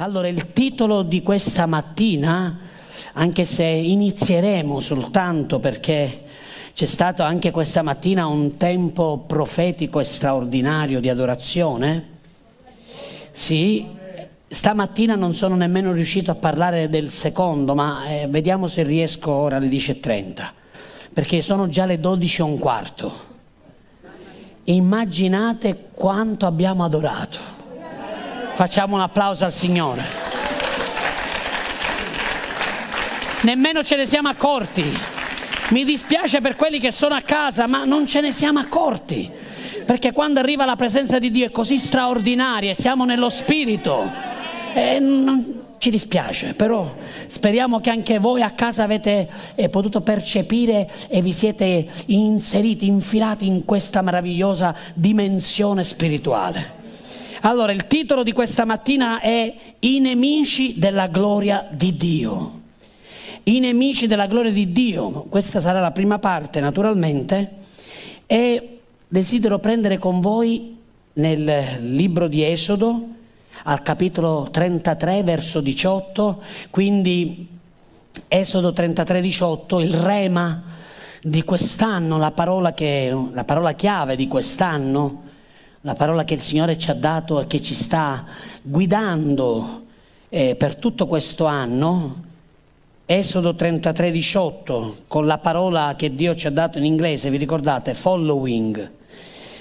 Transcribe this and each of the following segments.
Allora, il titolo di questa mattina, anche se inizieremo soltanto perché c'è stato anche questa mattina un tempo profetico e straordinario di adorazione, sì, stamattina non sono nemmeno riuscito a parlare del secondo, ma eh, vediamo se riesco ora alle 10.30, perché sono già le 12 e un quarto. Immaginate quanto abbiamo adorato. Facciamo un applauso al Signore. Nemmeno ce ne siamo accorti. Mi dispiace per quelli che sono a casa, ma non ce ne siamo accorti. Perché quando arriva la presenza di Dio è così straordinaria, siamo nello Spirito. E non, ci dispiace, però speriamo che anche voi a casa avete eh, potuto percepire e vi siete inseriti, infilati in questa meravigliosa dimensione spirituale. Allora, il titolo di questa mattina è I nemici della gloria di Dio. I nemici della gloria di Dio, questa sarà la prima parte naturalmente, e desidero prendere con voi nel libro di Esodo, al capitolo 33, verso 18, quindi Esodo 33, 18, il rema di quest'anno, la parola, che, la parola chiave di quest'anno, la parola che il Signore ci ha dato e che ci sta guidando eh, per tutto questo anno, Esodo 33, 18, con la parola che Dio ci ha dato in inglese, vi ricordate? Following.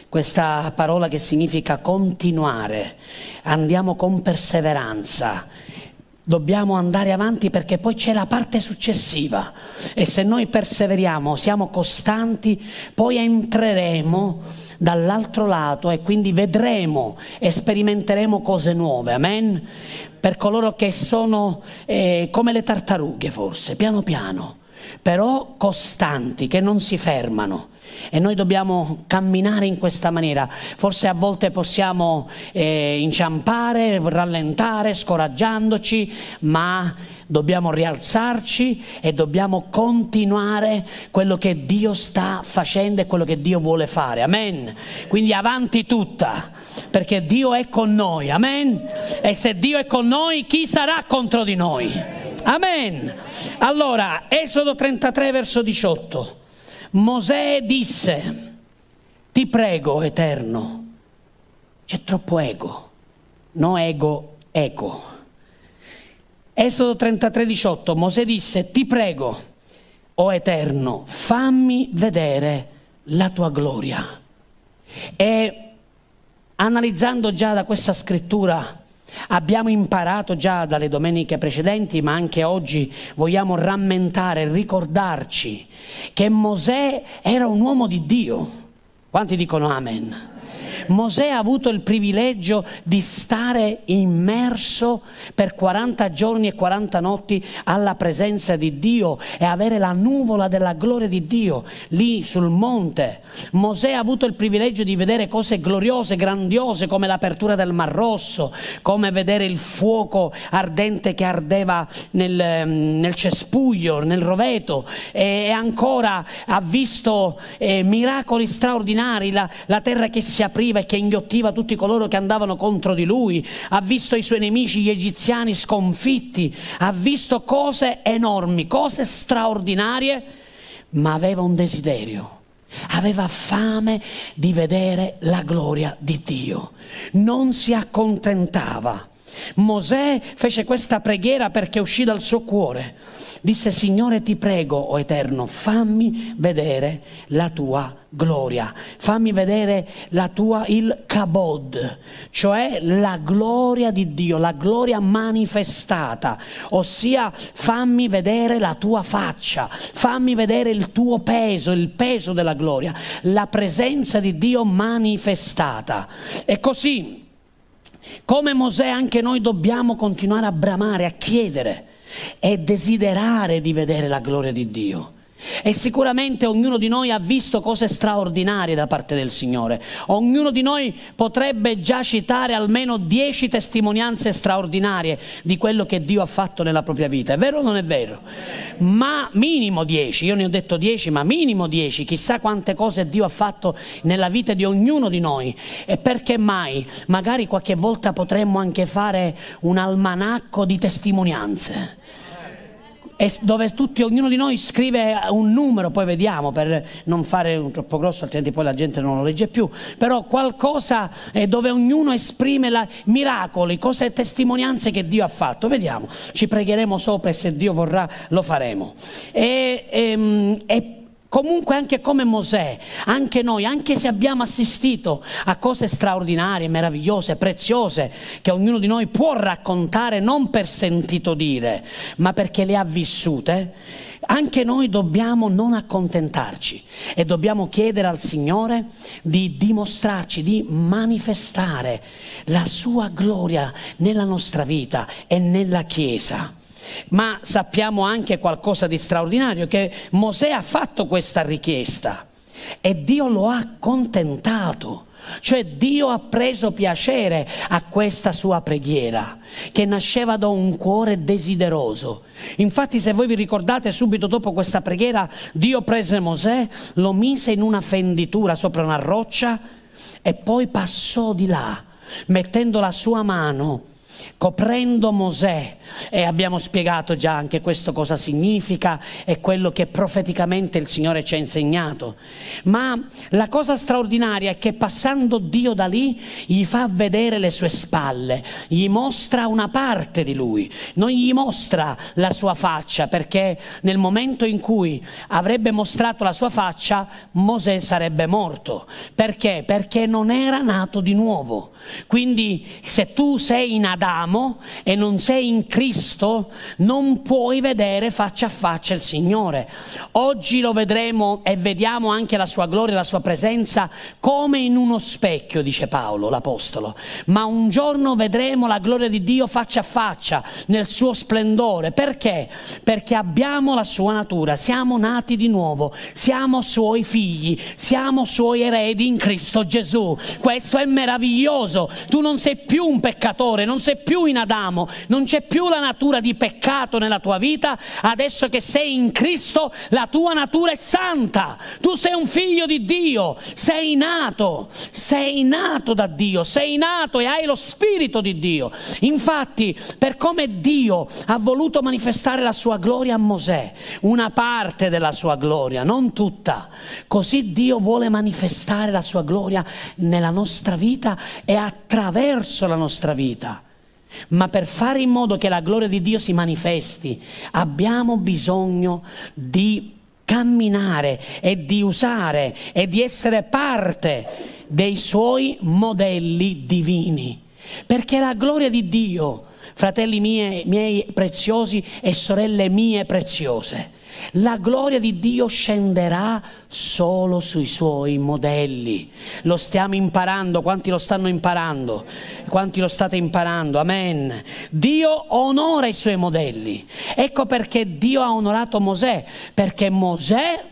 Questa parola che significa continuare, andiamo con perseveranza, dobbiamo andare avanti perché poi c'è la parte successiva e se noi perseveriamo, siamo costanti, poi entreremo dall'altro lato e quindi vedremo e sperimenteremo cose nuove, amen? Per coloro che sono eh, come le tartarughe forse, piano piano, però costanti, che non si fermano. E noi dobbiamo camminare in questa maniera. Forse a volte possiamo eh, inciampare, rallentare, scoraggiandoci, ma dobbiamo rialzarci e dobbiamo continuare quello che Dio sta facendo e quello che Dio vuole fare. Amen. Quindi avanti tutta, perché Dio è con noi. Amen. E se Dio è con noi, chi sarà contro di noi? Amen. Allora, Esodo 33 verso 18. Mosè disse, ti prego, Eterno, c'è troppo ego, no ego, ego. Esodo 33, 18, Mosè disse, ti prego, o Eterno, fammi vedere la tua gloria. E analizzando già da questa scrittura, Abbiamo imparato già dalle domeniche precedenti, ma anche oggi vogliamo rammentare, ricordarci che Mosè era un uomo di Dio. Quanti dicono amen? Mosè ha avuto il privilegio di stare immerso per 40 giorni e 40 notti alla presenza di Dio e avere la nuvola della gloria di Dio lì sul monte. Mosè ha avuto il privilegio di vedere cose gloriose, grandiose come l'apertura del Mar Rosso, come vedere il fuoco ardente che ardeva nel, nel cespuglio, nel roveto e ancora ha visto eh, miracoli straordinari, la, la terra che si apriva e che inghiottiva tutti coloro che andavano contro di lui, ha visto i suoi nemici, gli egiziani, sconfitti, ha visto cose enormi, cose straordinarie, ma aveva un desiderio. Aveva fame di vedere la gloria di Dio, non si accontentava. Mosè fece questa preghiera perché uscì dal suo cuore. Disse, Signore ti prego, o oh Eterno, fammi vedere la tua gloria, fammi vedere la tua, il kabod, cioè la gloria di Dio, la gloria manifestata, ossia fammi vedere la tua faccia, fammi vedere il tuo peso, il peso della gloria, la presenza di Dio manifestata. E così come Mosè anche noi dobbiamo continuare a bramare, a chiedere e desiderare di vedere la gloria di Dio. E sicuramente ognuno di noi ha visto cose straordinarie da parte del Signore. Ognuno di noi potrebbe già citare almeno dieci testimonianze straordinarie di quello che Dio ha fatto nella propria vita. È vero o non è vero? Ma minimo dieci, io ne ho detto dieci, ma minimo dieci. Chissà quante cose Dio ha fatto nella vita di ognuno di noi. E perché mai? Magari qualche volta potremmo anche fare un almanacco di testimonianze dove tutti, ognuno di noi scrive un numero, poi vediamo per non fare un troppo grosso, altrimenti poi la gente non lo legge più, però qualcosa eh, dove ognuno esprime la, miracoli, cose, testimonianze che Dio ha fatto. Vediamo, ci pregheremo sopra e se Dio vorrà lo faremo. E, e, ehm, e Comunque anche come Mosè, anche noi, anche se abbiamo assistito a cose straordinarie, meravigliose, preziose, che ognuno di noi può raccontare non per sentito dire, ma perché le ha vissute, anche noi dobbiamo non accontentarci e dobbiamo chiedere al Signore di dimostrarci, di manifestare la sua gloria nella nostra vita e nella Chiesa. Ma sappiamo anche qualcosa di straordinario, che Mosè ha fatto questa richiesta e Dio lo ha accontentato. Cioè Dio ha preso piacere a questa sua preghiera che nasceva da un cuore desideroso. Infatti se voi vi ricordate subito dopo questa preghiera Dio prese Mosè, lo mise in una fenditura sopra una roccia e poi passò di là mettendo la sua mano coprendo Mosè e abbiamo spiegato già anche questo cosa significa e quello che profeticamente il Signore ci ha insegnato. Ma la cosa straordinaria è che passando Dio da lì gli fa vedere le sue spalle, gli mostra una parte di lui, non gli mostra la sua faccia perché nel momento in cui avrebbe mostrato la sua faccia Mosè sarebbe morto. Perché? Perché non era nato di nuovo. Quindi se tu sei in Adamo e non sei in Cristo, non puoi vedere faccia a faccia il Signore. Oggi lo vedremo e vediamo anche la sua gloria la sua presenza come in uno specchio, dice Paolo, l'Apostolo. Ma un giorno vedremo la gloria di Dio faccia a faccia, nel suo splendore. Perché? Perché abbiamo la sua natura, siamo nati di nuovo, siamo suoi figli, siamo suoi eredi in Cristo Gesù. Questo è meraviglioso meraviglioso. Tu non sei più un peccatore, non sei più in Adamo, non c'è più la natura di peccato nella tua vita. Adesso che sei in Cristo, la tua natura è santa. Tu sei un figlio di Dio, sei nato, sei nato da Dio, sei nato e hai lo spirito di Dio. Infatti, per come Dio ha voluto manifestare la sua gloria a Mosè, una parte della sua gloria, non tutta, così Dio vuole manifestare la sua gloria nella nostra vita e attraverso la nostra vita. Ma per fare in modo che la gloria di Dio si manifesti, abbiamo bisogno di camminare e di usare e di essere parte dei suoi modelli divini. Perché la gloria di Dio, fratelli miei, miei preziosi e sorelle mie preziose, la gloria di Dio scenderà solo sui suoi modelli. Lo stiamo imparando, quanti lo stanno imparando? Quanti lo state imparando? Amen. Dio onora i suoi modelli. Ecco perché Dio ha onorato Mosè, perché Mosè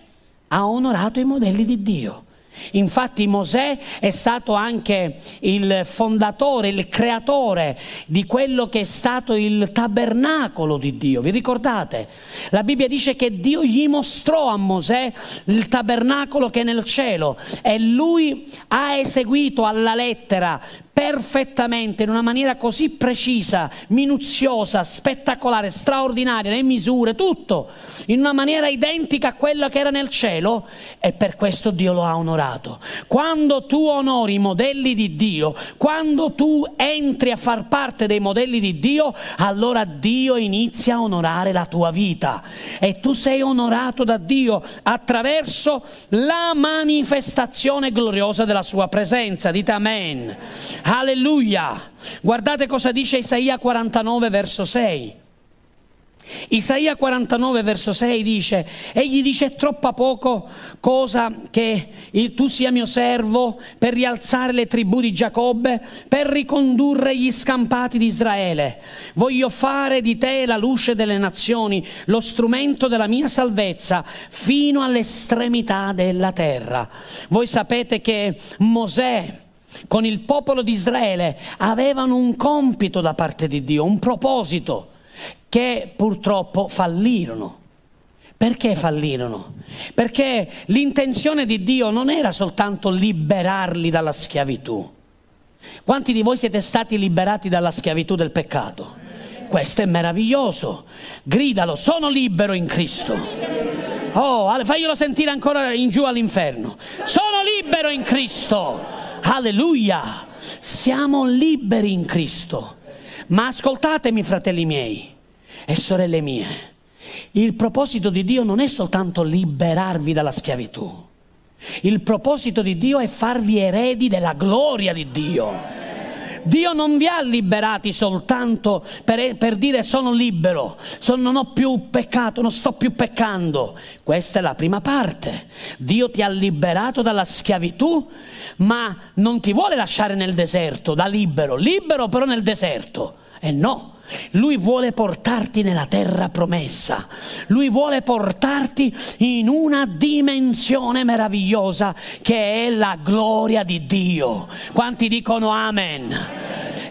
ha onorato i modelli di Dio. Infatti Mosè è stato anche il fondatore, il creatore di quello che è stato il tabernacolo di Dio. Vi ricordate? La Bibbia dice che Dio gli mostrò a Mosè il tabernacolo che è nel cielo e lui ha eseguito alla lettera perfettamente, in una maniera così precisa, minuziosa, spettacolare, straordinaria, le misure, tutto, in una maniera identica a quella che era nel cielo e per questo Dio lo ha onorato. Quando tu onori i modelli di Dio, quando tu entri a far parte dei modelli di Dio, allora Dio inizia a onorare la tua vita e tu sei onorato da Dio attraverso la manifestazione gloriosa della sua presenza. Dite amen. Alleluia! Guardate cosa dice Isaia 49 verso 6. Isaia 49 verso 6 dice, egli dice è troppa poco cosa che tu sia mio servo per rialzare le tribù di Giacobbe, per ricondurre gli scampati di Israele. Voglio fare di te la luce delle nazioni, lo strumento della mia salvezza, fino all'estremità della terra. Voi sapete che Mosè con il popolo di Israele avevano un compito da parte di Dio, un proposito che purtroppo fallirono. Perché fallirono? Perché l'intenzione di Dio non era soltanto liberarli dalla schiavitù. Quanti di voi siete stati liberati dalla schiavitù del peccato? Questo è meraviglioso. Gridalo, sono libero in Cristo. Oh, faglielo sentire ancora in giù all'inferno. Sono libero in Cristo. Alleluia. Siamo liberi in Cristo. Ma ascoltatemi, fratelli miei e sorelle mie, il proposito di Dio non è soltanto liberarvi dalla schiavitù. Il proposito di Dio è farvi eredi della gloria di Dio. Dio non vi ha liberati soltanto per, per dire sono libero, sono, non ho più peccato, non sto più peccando. Questa è la prima parte. Dio ti ha liberato dalla schiavitù, ma non ti vuole lasciare nel deserto da libero, libero però nel deserto. E no, lui vuole portarti nella terra promessa, lui vuole portarti in una dimensione meravigliosa che è la gloria di Dio. Quanti dicono amen?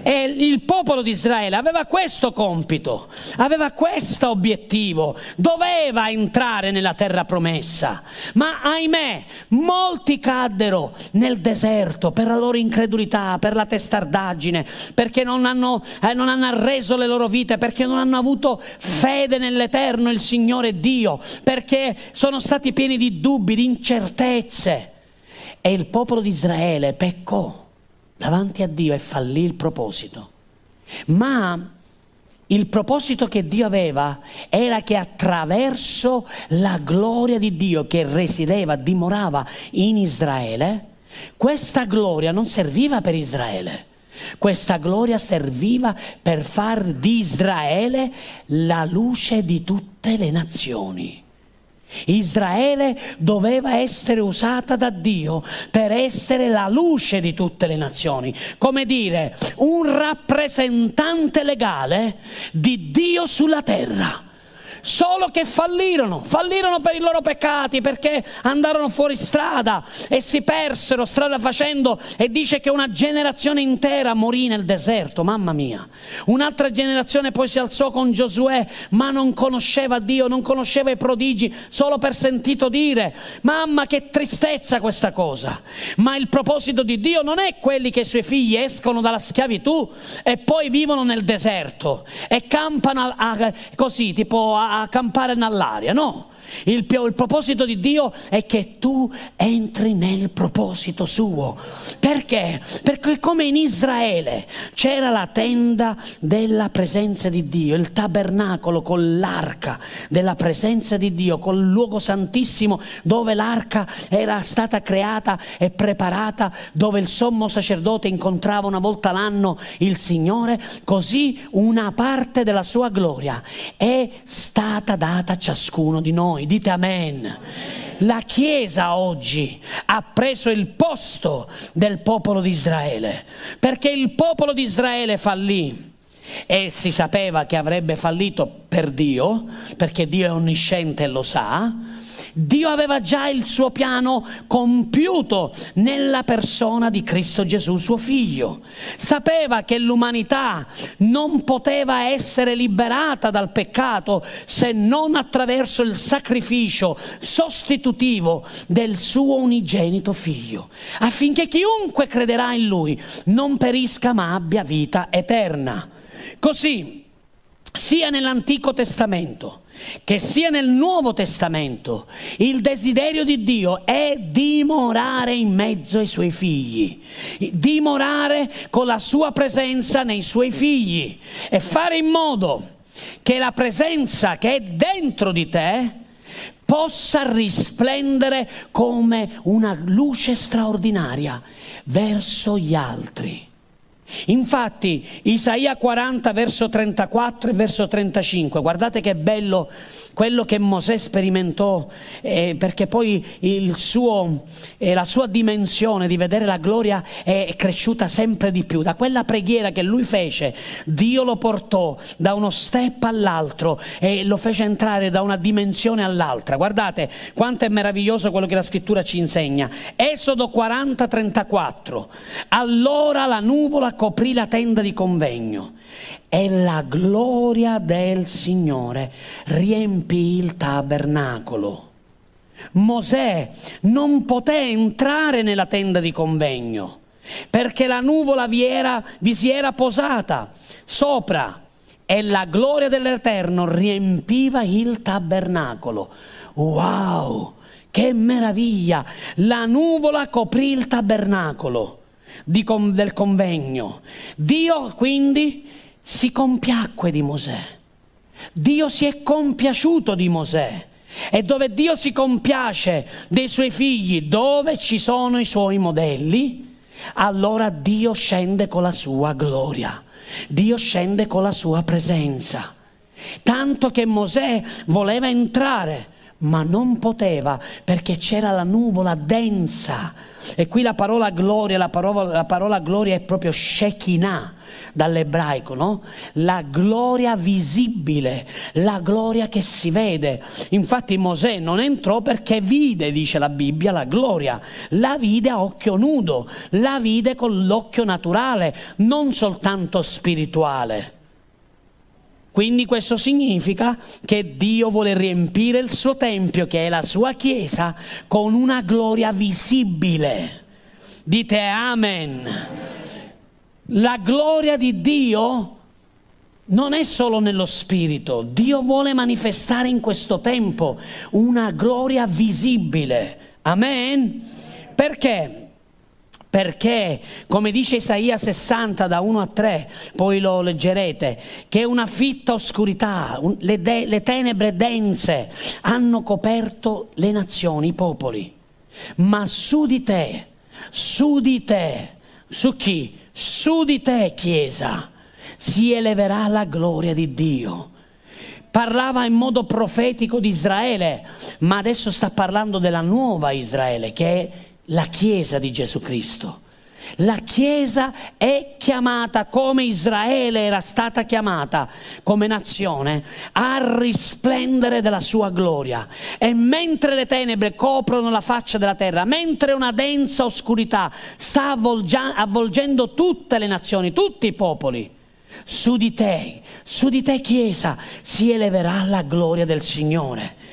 E il popolo di Israele aveva questo compito, aveva questo obiettivo, doveva entrare nella terra promessa. Ma ahimè, molti caddero nel deserto per la loro incredulità, per la testardaggine, perché non hanno, eh, non hanno arreso le loro vite, perché non hanno avuto fede nell'Eterno, il Signore Dio, perché sono stati pieni di dubbi, di incertezze. E il popolo di Israele peccò davanti a Dio e fallì il proposito. Ma il proposito che Dio aveva era che attraverso la gloria di Dio che risiedeva, dimorava in Israele, questa gloria non serviva per Israele. Questa gloria serviva per far di Israele la luce di tutte le nazioni. Israele doveva essere usata da Dio per essere la luce di tutte le nazioni, come dire un rappresentante legale di Dio sulla terra solo che fallirono, fallirono per i loro peccati perché andarono fuori strada e si persero strada facendo e dice che una generazione intera morì nel deserto, mamma mia. Un'altra generazione poi si alzò con Giosuè, ma non conosceva Dio, non conosceva i prodigi, solo per sentito dire. Mamma che tristezza questa cosa. Ma il proposito di Dio non è quelli che i suoi figli escono dalla schiavitù e poi vivono nel deserto e campano a, a, così, tipo a campare nell'aria, no. Il, il, proposito di Dio è che tu entri nel proposito suo. Perché? Perché come in Israele c'era la tenda della presenza di Dio, il tabernacolo con l'arca della presenza di Dio, col luogo santissimo dove l'arca era stata creata e preparata, dove il sommo sacerdote incontrava una volta l'anno il Signore, così una parte della sua gloria è stata data a ciascuno di noi noi, dite amen. La Chiesa oggi ha preso il posto del popolo di Israele, perché il popolo di Israele fallì e si sapeva che avrebbe fallito per Dio, perché Dio è onnisciente e lo sa, Dio aveva già il suo piano compiuto nella persona di Cristo Gesù, suo figlio. Sapeva che l'umanità non poteva essere liberata dal peccato se non attraverso il sacrificio sostitutivo del suo unigenito figlio, affinché chiunque crederà in lui non perisca ma abbia vita eterna. Così, sia nell'Antico Testamento, che sia nel Nuovo Testamento il desiderio di Dio è dimorare in mezzo ai suoi figli, dimorare con la sua presenza nei suoi figli e fare in modo che la presenza che è dentro di te possa risplendere come una luce straordinaria verso gli altri. Infatti, Isaia 40, verso 34 e verso 35, guardate che bello quello che Mosè sperimentò, eh, perché poi suo, eh, la sua dimensione di vedere la gloria è cresciuta sempre di più. Da quella preghiera che lui fece, Dio lo portò da uno step all'altro e lo fece entrare da una dimensione all'altra. Guardate quanto è meraviglioso quello che la scrittura ci insegna. Esodo 40, 34. Allora la nuvola coprì la tenda di convegno e la gloria del Signore riempì il tabernacolo. Mosè non poté entrare nella tenda di convegno perché la nuvola vi, era, vi si era posata sopra e la gloria dell'Eterno riempiva il tabernacolo. Wow, che meraviglia! La nuvola coprì il tabernacolo di, del convegno. Dio quindi si compiacque di Mosè. Dio si è compiaciuto di Mosè. E dove Dio si compiace dei suoi figli, dove ci sono i suoi modelli, allora Dio scende con la sua gloria. Dio scende con la sua presenza. Tanto che Mosè voleva entrare, ma non poteva perché c'era la nuvola densa. E qui la parola gloria, la parola, la parola gloria è proprio Shekinah dall'ebraico, no? La gloria visibile, la gloria che si vede. Infatti Mosè non entrò perché vide, dice la Bibbia, la gloria. La vide a occhio nudo, la vide con l'occhio naturale, non soltanto spirituale. Quindi questo significa che Dio vuole riempire il suo tempio, che è la sua chiesa, con una gloria visibile. Dite amen. La gloria di Dio non è solo nello spirito, Dio vuole manifestare in questo tempo una gloria visibile. Amen. Perché? Perché, come dice Isaia 60 da 1 a 3, poi lo leggerete, che una fitta oscurità, le, de, le tenebre dense hanno coperto le nazioni, i popoli. Ma su di te, su di te, su chi? Su di te, Chiesa, si eleverà la gloria di Dio parlava in modo profetico di Israele, ma adesso sta parlando della nuova Israele, che è la Chiesa di Gesù Cristo. La Chiesa è chiamata come Israele era stata chiamata come nazione a risplendere della sua gloria. E mentre le tenebre coprono la faccia della terra, mentre una densa oscurità sta avvolgendo tutte le nazioni, tutti i popoli, su di te, su di te Chiesa, si eleverà la gloria del Signore.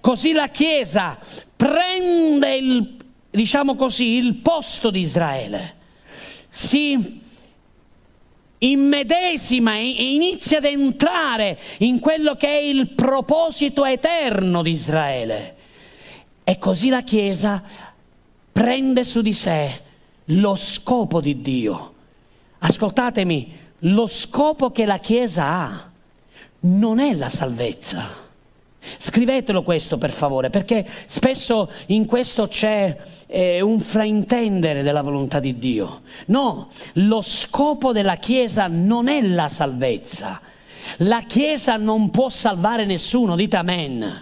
Così la Chiesa prende il diciamo così, il posto di Israele, si immedesima e inizia ad entrare in quello che è il proposito eterno di Israele. E così la Chiesa prende su di sé lo scopo di Dio. Ascoltatemi, lo scopo che la Chiesa ha non è la salvezza Scrivetelo questo per favore, perché spesso in questo c'è eh, un fraintendere della volontà di Dio. No, lo scopo della Chiesa non è la salvezza. La Chiesa non può salvare nessuno, dite amen.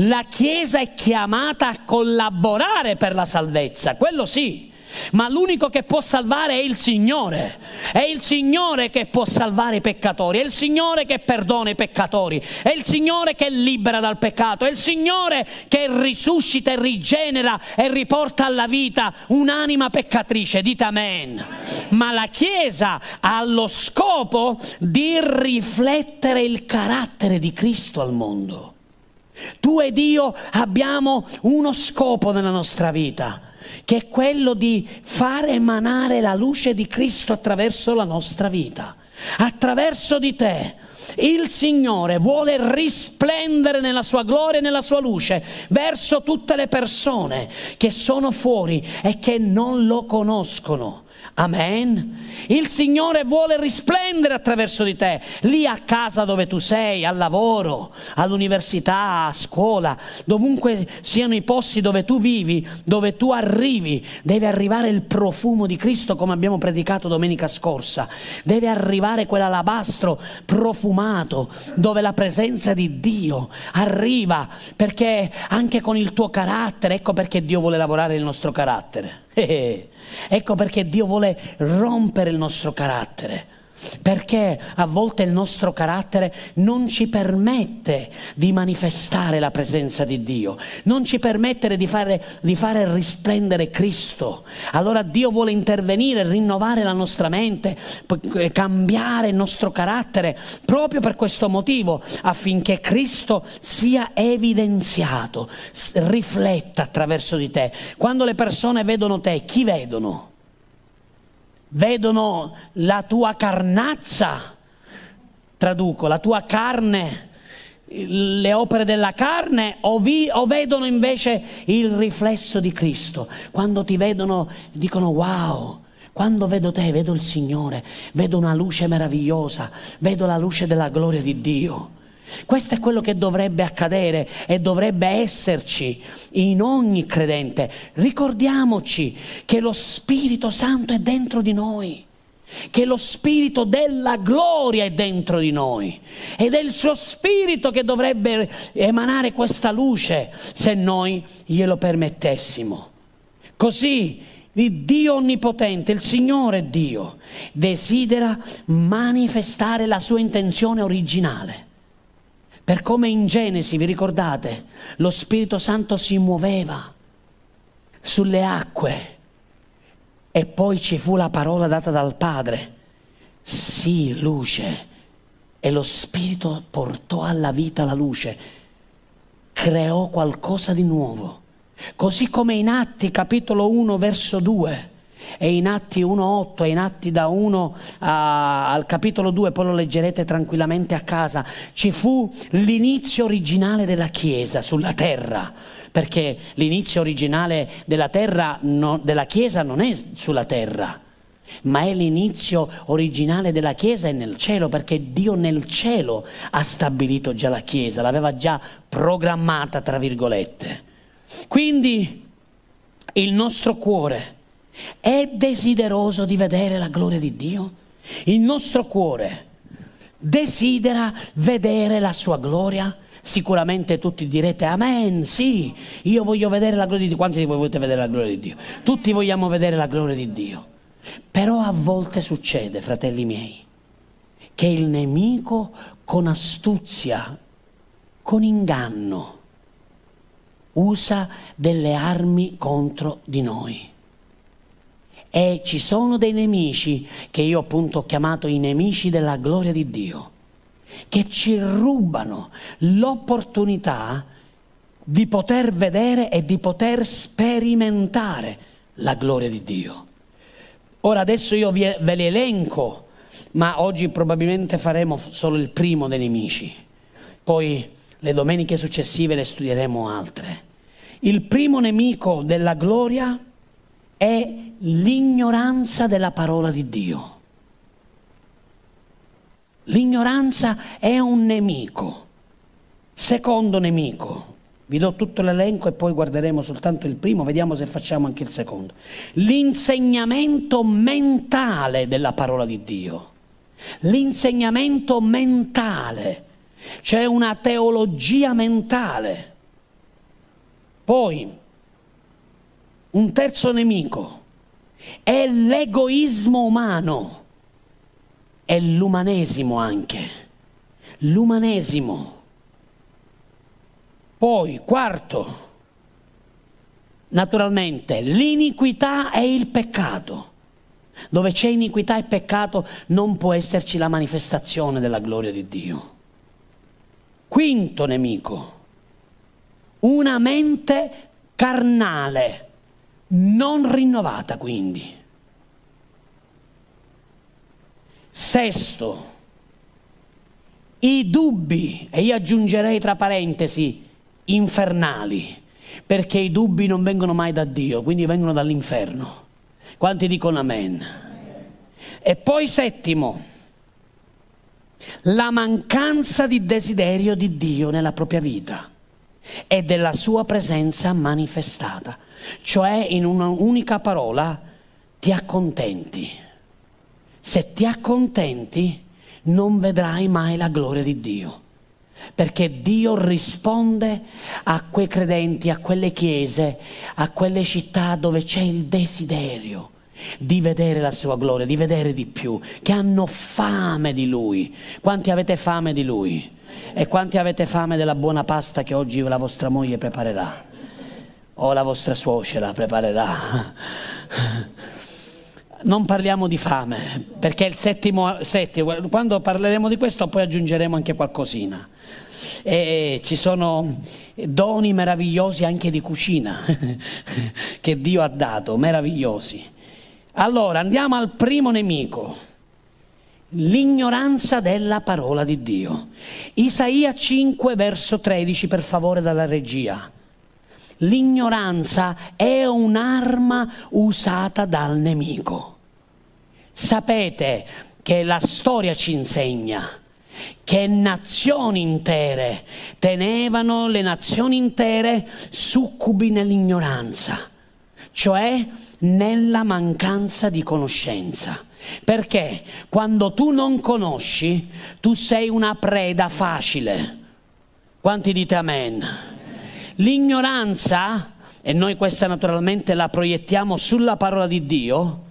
La Chiesa è chiamata a collaborare per la salvezza, quello sì ma l'unico che può salvare è il Signore. È il Signore che può salvare i peccatori, è il Signore che perdona i peccatori, è il Signore che libera dal peccato, è il Signore che risuscita e rigenera e riporta alla vita un'anima peccatrice. Dite amen. Ma la Chiesa ha lo scopo di riflettere il carattere di Cristo al mondo. Tu ed io abbiamo uno scopo nella nostra vita che è quello di fare emanare la luce di Cristo attraverso la nostra vita, attraverso di te. Il Signore vuole risplendere nella sua gloria e nella sua luce verso tutte le persone che sono fuori e che non lo conoscono. Amen. Il Signore vuole risplendere attraverso di te, lì a casa dove tu sei, al lavoro, all'università, a scuola, dovunque siano i posti dove tu vivi, dove tu arrivi, deve arrivare il profumo di Cristo come abbiamo predicato domenica scorsa, deve arrivare quell'alabastro profumato dove la presenza di Dio arriva, perché anche con il tuo carattere, ecco perché Dio vuole lavorare il nostro carattere. Ecco perché Dio vuole rompere il nostro carattere perché a volte il nostro carattere non ci permette di manifestare la presenza di Dio, non ci permette di fare, di fare risplendere Cristo. Allora Dio vuole intervenire, rinnovare la nostra mente, cambiare il nostro carattere proprio per questo motivo, affinché Cristo sia evidenziato, rifletta attraverso di te. Quando le persone vedono te, chi vedono? Vedono la tua carnazza, traduco, la tua carne, le opere della carne o, vi, o, vedono invece il riflesso di Cristo. Quando ti vedono dicono wow. Quando vedo te, vedo il Signore, vedo una luce meravigliosa, vedo la luce della gloria di Dio. Questo è quello che dovrebbe accadere e dovrebbe esserci in ogni credente. Ricordiamoci che lo Spirito Santo è dentro di noi, che lo Spirito della gloria è dentro di noi ed è il suo Spirito che dovrebbe emanare questa luce se noi glielo permettessimo. Così il Dio Onnipotente, il Signore Dio, desidera manifestare la sua intenzione originale per come in Genesi, vi ricordate, lo Spirito Santo si muoveva sulle acque e poi ci fu la parola data dal Padre, sì, luce, e lo Spirito portò alla vita la luce, creò qualcosa di nuovo, così come in Atti capitolo 1 verso 2 e in Atti 1.8 e in Atti da 1 a, al capitolo 2, poi lo leggerete tranquillamente a casa, ci fu l'inizio originale della Chiesa sulla terra, perché l'inizio originale della, terra, no, della Chiesa non è sulla terra, ma è l'inizio originale della Chiesa è nel cielo, perché Dio nel cielo ha stabilito già la Chiesa, l'aveva già programmata, tra virgolette. Quindi il nostro cuore è desideroso di vedere la gloria di Dio? Il nostro cuore desidera vedere la sua gloria? Sicuramente tutti direte Amen, sì, io voglio vedere la gloria di Dio. Quanti di voi volete vedere la gloria di Dio? Tutti vogliamo vedere la gloria di Dio. Però a volte succede, fratelli miei, che il nemico con astuzia, con inganno, usa delle armi contro di noi. E ci sono dei nemici che io appunto ho chiamato i nemici della gloria di Dio, che ci rubano l'opportunità di poter vedere e di poter sperimentare la gloria di Dio. Ora adesso io ve li elenco, ma oggi probabilmente faremo solo il primo dei nemici, poi le domeniche successive ne studieremo altre. Il primo nemico della gloria è l'ignoranza della parola di Dio. L'ignoranza è un nemico. Secondo nemico, vi do tutto l'elenco e poi guarderemo soltanto il primo, vediamo se facciamo anche il secondo. L'insegnamento mentale della parola di Dio. L'insegnamento mentale, cioè una teologia mentale. Poi, un terzo nemico, è l'egoismo umano, è l'umanesimo anche, l'umanesimo. Poi, quarto, naturalmente, l'iniquità e il peccato. Dove c'è iniquità e peccato non può esserci la manifestazione della gloria di Dio. Quinto nemico, una mente carnale non rinnovata quindi. Sesto, i dubbi, e io aggiungerei tra parentesi, infernali, perché i dubbi non vengono mai da Dio, quindi vengono dall'inferno. Quanti dicono amen? E poi settimo, la mancanza di desiderio di Dio nella propria vita e della sua presenza manifestata. Cioè, in un'unica parola, ti accontenti. Se ti accontenti, non vedrai mai la gloria di Dio. Perché Dio risponde a quei credenti, a quelle chiese, a quelle città dove c'è il desiderio di vedere la sua gloria, di vedere di più, che hanno fame di Lui. Quanti avete fame di Lui? E quanti avete fame della buona pasta che oggi la vostra moglie preparerà? O la vostra suocera preparerà? Non parliamo di fame, perché il settimo, settimo, quando parleremo di questo poi aggiungeremo anche qualcosina. E ci sono doni meravigliosi anche di cucina che Dio ha dato, meravigliosi. Allora andiamo al primo nemico, l'ignoranza della parola di Dio. Isaia 5 verso 13 per favore dalla regia. L'ignoranza è un'arma usata dal nemico. Sapete che la storia ci insegna che nazioni intere tenevano le nazioni intere succubi nell'ignoranza, cioè nella mancanza di conoscenza. Perché quando tu non conosci, tu sei una preda facile. Quanti dite amen? L'ignoranza, e noi questa naturalmente la proiettiamo sulla parola di Dio,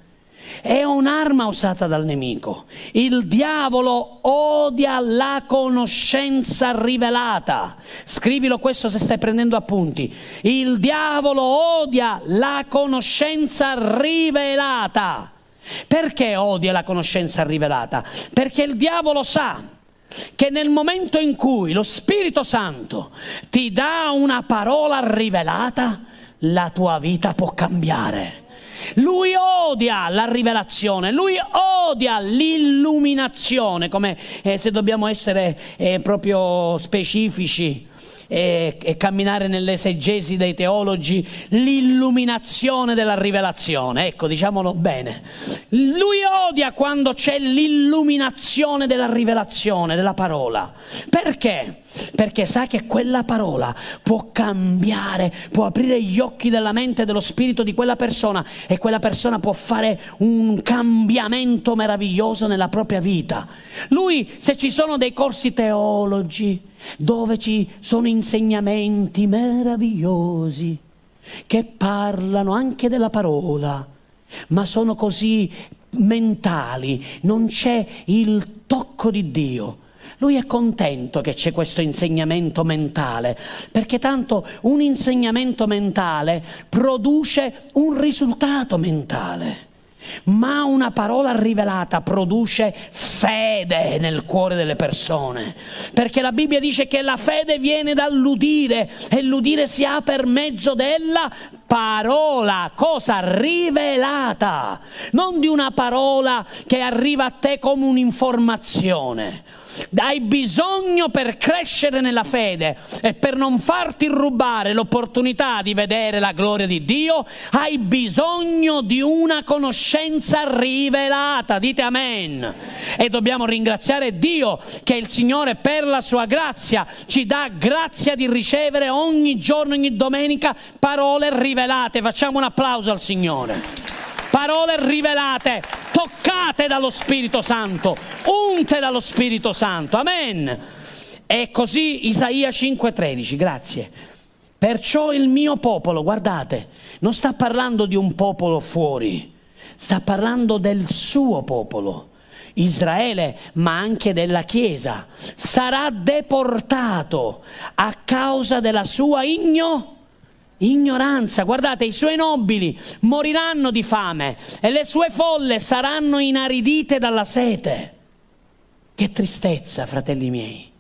è un'arma usata dal nemico. Il diavolo odia la conoscenza rivelata. Scrivilo questo se stai prendendo appunti. Il diavolo odia la conoscenza rivelata. Perché odia la conoscenza rivelata? Perché il diavolo sa che nel momento in cui lo Spirito Santo ti dà una parola rivelata, la tua vita può cambiare. Lui odia la rivelazione, lui odia l'illuminazione, come eh, se dobbiamo essere eh, proprio specifici e, e camminare nell'esegesi dei teologi l'illuminazione della rivelazione, ecco diciamolo bene. Lui odia quando c'è l'illuminazione della rivelazione, della parola. Perché? Perché sa che quella parola può cambiare, può aprire gli occhi della mente e dello spirito di quella persona e quella persona può fare un cambiamento meraviglioso nella propria vita. Lui, se ci sono dei corsi teologi, dove ci sono insegnamenti meravigliosi che parlano anche della parola, ma sono così mentali, non c'è il tocco di Dio. Lui è contento che c'è questo insegnamento mentale, perché tanto un insegnamento mentale produce un risultato mentale ma una parola rivelata produce fede nel cuore delle persone, perché la Bibbia dice che la fede viene dall'udire e l'udire si ha per mezzo della parola, cosa rivelata, non di una parola che arriva a te come un'informazione hai bisogno per crescere nella fede e per non farti rubare l'opportunità di vedere la gloria di Dio, hai bisogno di una conoscenza rivelata. Dite amen. E dobbiamo ringraziare Dio che il Signore per la sua grazia ci dà grazia di ricevere ogni giorno, ogni domenica parole rivelate. Facciamo un applauso al Signore parole rivelate, toccate dallo Spirito Santo, unte dallo Spirito Santo. Amen. E così Isaia 5:13, grazie. Perciò il mio popolo, guardate, non sta parlando di un popolo fuori, sta parlando del suo popolo. Israele, ma anche della Chiesa, sarà deportato a causa della sua ignoranza Ignoranza, guardate, i suoi nobili moriranno di fame e le sue folle saranno inaridite dalla sete. Che tristezza, fratelli miei.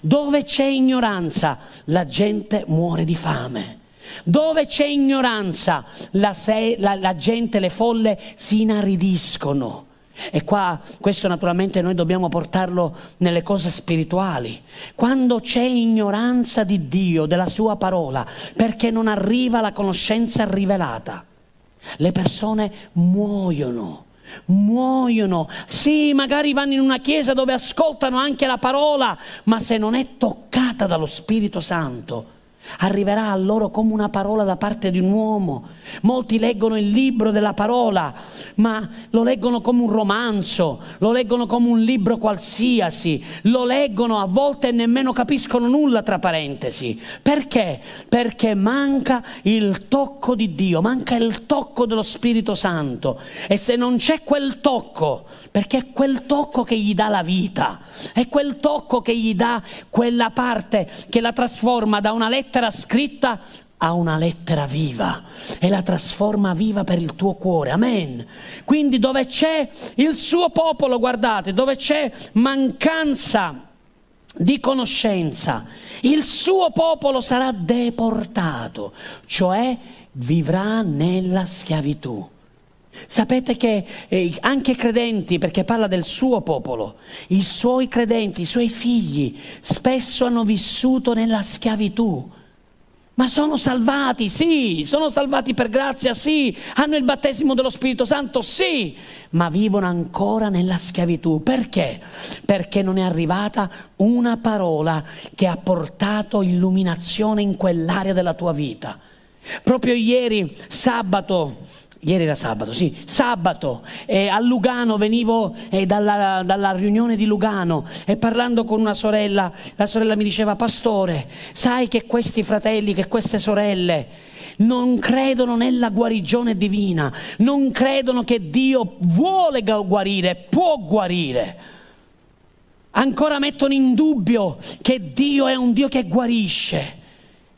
Dove c'è ignoranza, la gente muore di fame. Dove c'è ignoranza, la, se- la, la gente, le folle si inaridiscono. E qua questo naturalmente noi dobbiamo portarlo nelle cose spirituali. Quando c'è ignoranza di Dio, della sua parola, perché non arriva la conoscenza rivelata. Le persone muoiono muoiono. Sì, magari vanno in una chiesa dove ascoltano anche la parola, ma se non è toccata dallo Spirito Santo, arriverà a loro come una parola da parte di un uomo. Molti leggono il libro della parola, ma lo leggono come un romanzo, lo leggono come un libro qualsiasi, lo leggono a volte e nemmeno capiscono nulla tra parentesi. Perché? Perché manca il tocco di Dio, manca il tocco dello Spirito Santo. E se non c'è quel tocco, perché è quel tocco che gli dà la vita, è quel tocco che gli dà quella parte che la trasforma da una lettera scritta a una lettera viva e la trasforma viva per il tuo cuore. Amen. Quindi dove c'è il suo popolo, guardate, dove c'è mancanza di conoscenza, il suo popolo sarà deportato, cioè vivrà nella schiavitù. Sapete che eh, anche credenti, perché parla del suo popolo, i suoi credenti, i suoi figli, spesso hanno vissuto nella schiavitù. Ma sono salvati, sì, sono salvati per grazia, sì, hanno il battesimo dello Spirito Santo, sì, ma vivono ancora nella schiavitù. Perché? Perché non è arrivata una parola che ha portato illuminazione in quell'area della tua vita. Proprio ieri, sabato, Ieri era sabato, sì, sabato eh, a Lugano venivo eh, dalla, dalla, riunione di Lugano e parlando con una sorella, la sorella mi diceva, pastore, sai che questi fratelli, che queste sorelle non credono nella guarigione divina, non credono che Dio vuole guarire, può guarire. Ancora mettono in dubbio che Dio è un Dio che guarisce.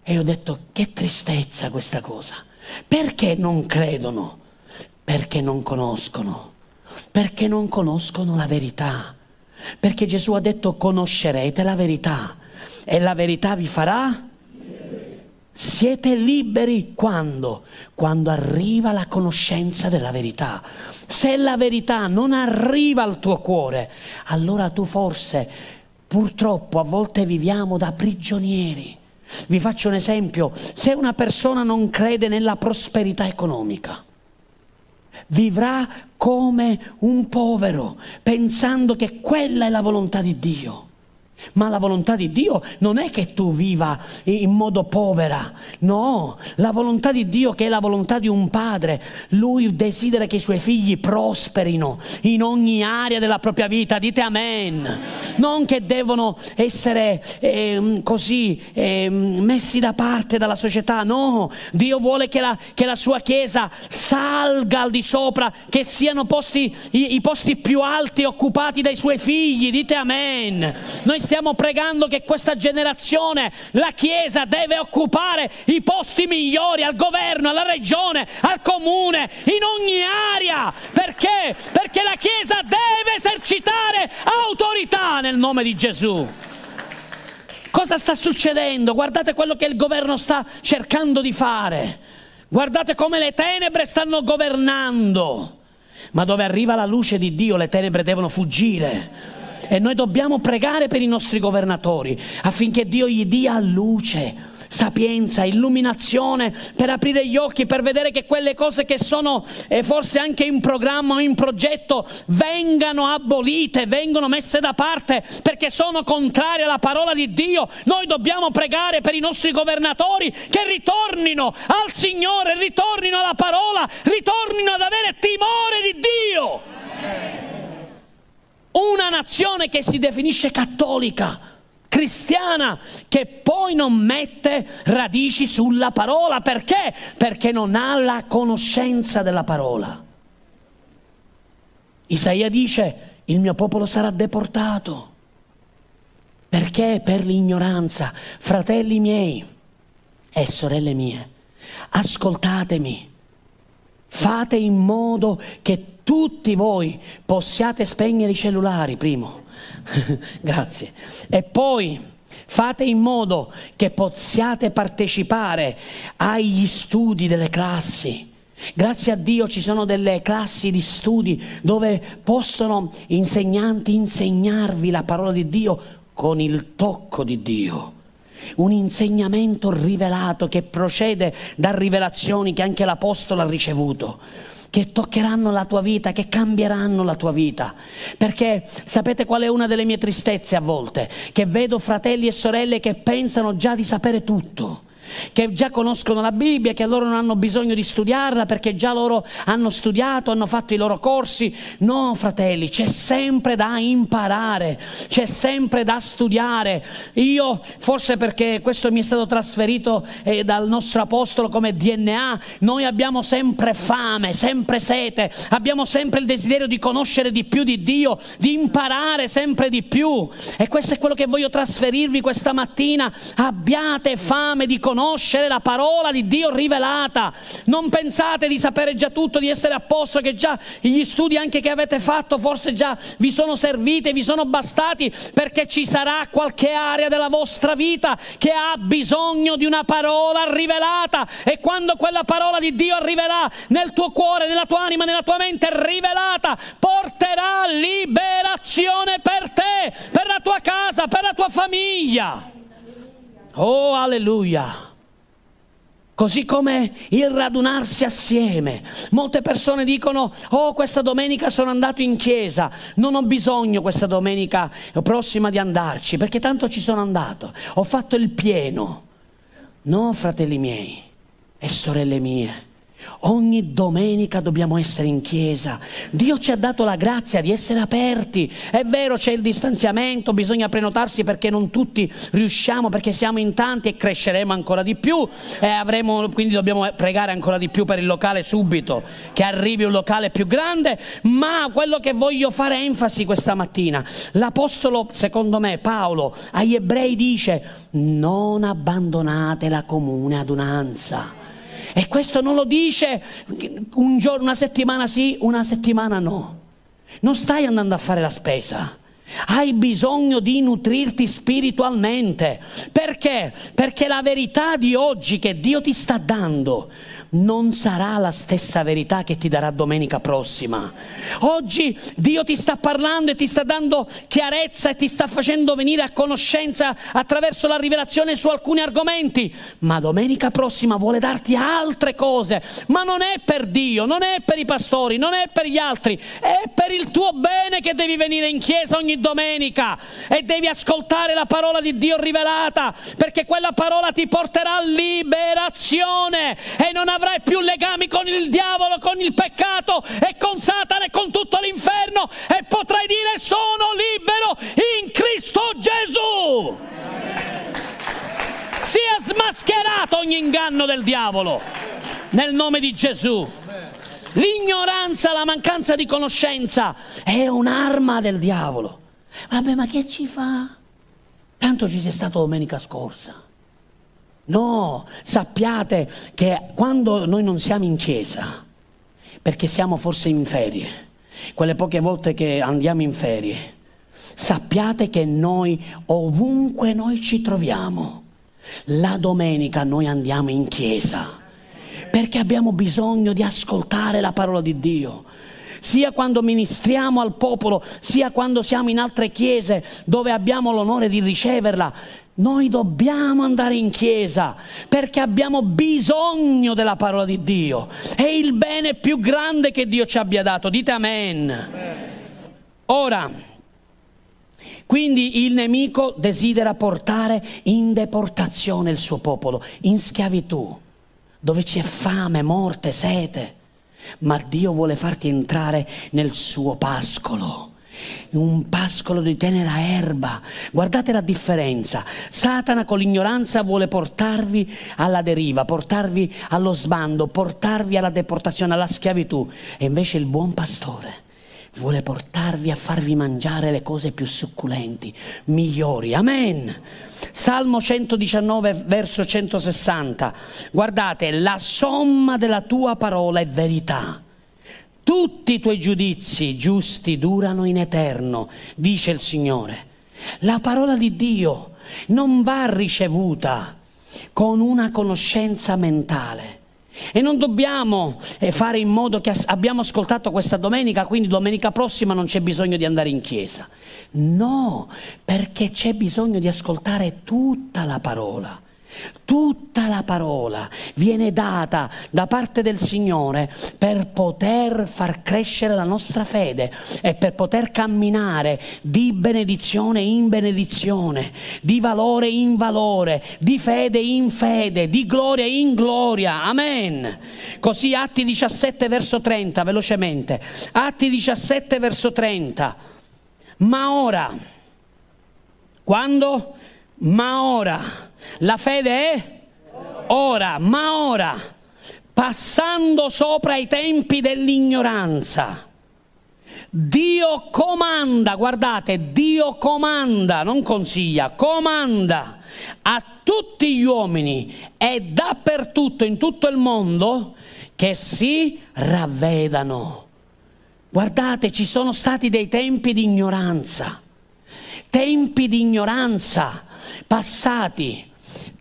E io ho detto, che tristezza questa cosa. Perché non credono? Perché non conoscono. Perché non conoscono la verità. Perché Gesù ha detto conoscerete la verità e la verità vi farà siete liberi quando? Quando arriva la conoscenza della verità. Se la verità non arriva al tuo cuore, allora tu forse, purtroppo, a volte viviamo da prigionieri. Vi faccio un esempio, se una persona non crede nella prosperità economica, vivrà come un povero, pensando che quella è la volontà di Dio. Ma la volontà di Dio non è che tu viva in modo povera, no, la volontà di Dio che è la volontà di un padre, lui desidera che i suoi figli prosperino in ogni area della propria vita, dite amen, non che devono essere eh, così eh, messi da parte dalla società, no, Dio vuole che la, che la, sua Chiesa salga al di sopra, che siano posti, i, i posti più alti occupati dai suoi figli, dite amen. Noi stiamo pregando che questa generazione, la Chiesa, deve occupare i posti migliori al governo, alla regione, al comune, in ogni area. Perché? Perché la Chiesa deve esercitare autorità nel nome di Gesù. Cosa sta succedendo? Guardate quello che il governo sta cercando di fare. Guardate come le tenebre stanno governando. Ma dove arriva la luce di Dio le tenebre devono fuggire e noi dobbiamo pregare per i nostri governatori affinché Dio gli dia luce sapienza, illuminazione per aprire gli occhi, per vedere che quelle cose che sono eh, forse anche in programma o in progetto vengano abolite, vengono messe da parte perché sono contrarie alla parola di Dio. Noi dobbiamo pregare per i nostri governatori che ritornino al Signore, ritornino alla parola, ritornino ad avere timore di Dio. Una nazione che si definisce cattolica, cristiana, che poi non mette radici sulla parola. Perché? Perché non ha la conoscenza della parola. Isaia dice, il mio popolo sarà deportato. Perché? Per l'ignoranza. Fratelli miei e sorelle mie, ascoltatemi. Fate in modo che tutti voi possiate spegnere i cellulari, primo. Grazie. E poi fate in modo che possiate partecipare agli studi delle classi. Grazie a Dio ci sono delle classi di studi dove possono insegnanti insegnarvi la parola di Dio con il tocco di Dio un insegnamento rivelato che procede da rivelazioni che anche l'Apostolo ha ricevuto che toccheranno la tua vita, che cambieranno la tua vita. Perché sapete qual è una delle mie tristezze a volte? Che vedo fratelli e sorelle che pensano già di sapere tutto che già conoscono la Bibbia, che loro non hanno bisogno di studiarla perché già loro hanno studiato, hanno fatto i loro corsi. No, fratelli, c'è sempre da imparare, c'è sempre da studiare. Io, forse perché questo mi è stato trasferito eh, dal nostro apostolo come DNA, noi abbiamo sempre fame, sempre sete, abbiamo sempre il desiderio di conoscere di più di Dio, di imparare sempre di più. E questo è quello che voglio trasferirvi questa mattina. Abbiate fame di conoscere conoscere la parola di Dio rivelata. Non pensate di sapere già tutto, di essere a posto, che già gli studi anche che avete fatto forse già vi sono serviti, vi sono bastati, perché ci sarà qualche area della vostra vita che ha bisogno di una parola rivelata e quando quella parola di Dio arriverà nel tuo cuore, nella tua anima, nella tua mente rivelata, porterà liberazione per te, per la tua casa, per la tua famiglia. Oh, alleluia! Così come il radunarsi assieme. Molte persone dicono, oh questa domenica sono andato in chiesa, non ho bisogno questa domenica prossima di andarci, perché tanto ci sono andato, ho fatto il pieno. No, fratelli miei e sorelle mie, Ogni domenica dobbiamo essere in chiesa. Dio ci ha dato la grazia di essere aperti. È vero, c'è il distanziamento, bisogna prenotarsi perché non tutti riusciamo, perché siamo in tanti e cresceremo ancora di più. E avremo, quindi dobbiamo pregare ancora di più per il locale subito, che arrivi un locale più grande. Ma quello che voglio fare enfasi questa mattina, l'Apostolo, secondo me, Paolo, agli ebrei dice, non abbandonate la comune adunanza e questo non lo dice un giorno, una settimana sì, una settimana no. Non stai andando a fare la spesa. Hai bisogno di nutrirti spiritualmente. Perché? Perché la verità di oggi che Dio ti sta dando non sarà la stessa verità che ti darà domenica prossima. Oggi Dio ti sta parlando e ti sta dando chiarezza e ti sta facendo venire a conoscenza attraverso la rivelazione su alcuni argomenti, ma domenica prossima vuole darti altre cose, ma non è per Dio, non è per i pastori, non è per gli altri, è per il tuo bene che devi venire in chiesa ogni domenica e devi ascoltare la parola di Dio rivelata, perché quella parola ti porterà liberazione e non avrai avrai più legami con il diavolo, con il peccato e con Satana e con tutto l'inferno e potrai dire sono libero in Cristo Gesù. Sia smascherato ogni inganno del diavolo nel nome di Gesù. L'ignoranza, la mancanza di conoscenza è un'arma del diavolo. Vabbè, ma che ci fa? Tanto ci sei stato domenica scorsa. No, sappiate che quando noi non siamo in chiesa, perché siamo forse in ferie, quelle poche volte che andiamo in ferie, sappiate che noi ovunque noi ci troviamo, la domenica noi andiamo in chiesa, perché abbiamo bisogno di ascoltare la parola di Dio sia quando ministriamo al popolo, sia quando siamo in altre chiese dove abbiamo l'onore di riceverla. Noi dobbiamo andare in chiesa perché abbiamo bisogno della parola di Dio. È il bene più grande che Dio ci abbia dato. Dite amen. Ora, quindi il nemico desidera portare in deportazione il suo popolo, in schiavitù, dove c'è fame, morte, sete. Ma Dio vuole farti entrare nel suo pascolo un pascolo di tenera erba. Guardate la differenza. Satana con l'ignoranza vuole portarvi alla deriva, portarvi allo sbando, portarvi alla deportazione, alla schiavitù. E invece il buon pastore vuole portarvi a farvi mangiare le cose più succulenti, migliori. Amen. Salmo 119, verso 160. Guardate, la somma della tua parola è verità tutti i tuoi giudizi giusti durano in eterno, dice il Signore. La parola di Dio non va ricevuta con una conoscenza mentale, E non dobbiamo eh, fare in modo che abbiamo ascoltato questa domenica, quindi domenica prossima non c'è bisogno di andare in chiesa. No, perché c'è bisogno di ascoltare tutta la parola. Tutta la parola viene data da parte del Signore per poter far crescere la nostra fede e per poter camminare di benedizione in benedizione, di valore in valore, di fede in fede, di gloria in gloria. Amen. Così Atti 17 verso 30, velocemente. Atti 17 verso 30. Ma ora, quando? Ma ora la fede è ora, ma ora, passando sopra i tempi dell'ignoranza. Dio comanda, guardate, Dio comanda, non consiglia, comanda a tutti gli uomini e dappertutto in tutto il mondo che si ravvedano. Guardate, ci sono stati dei tempi di ignoranza, tempi di ignoranza passati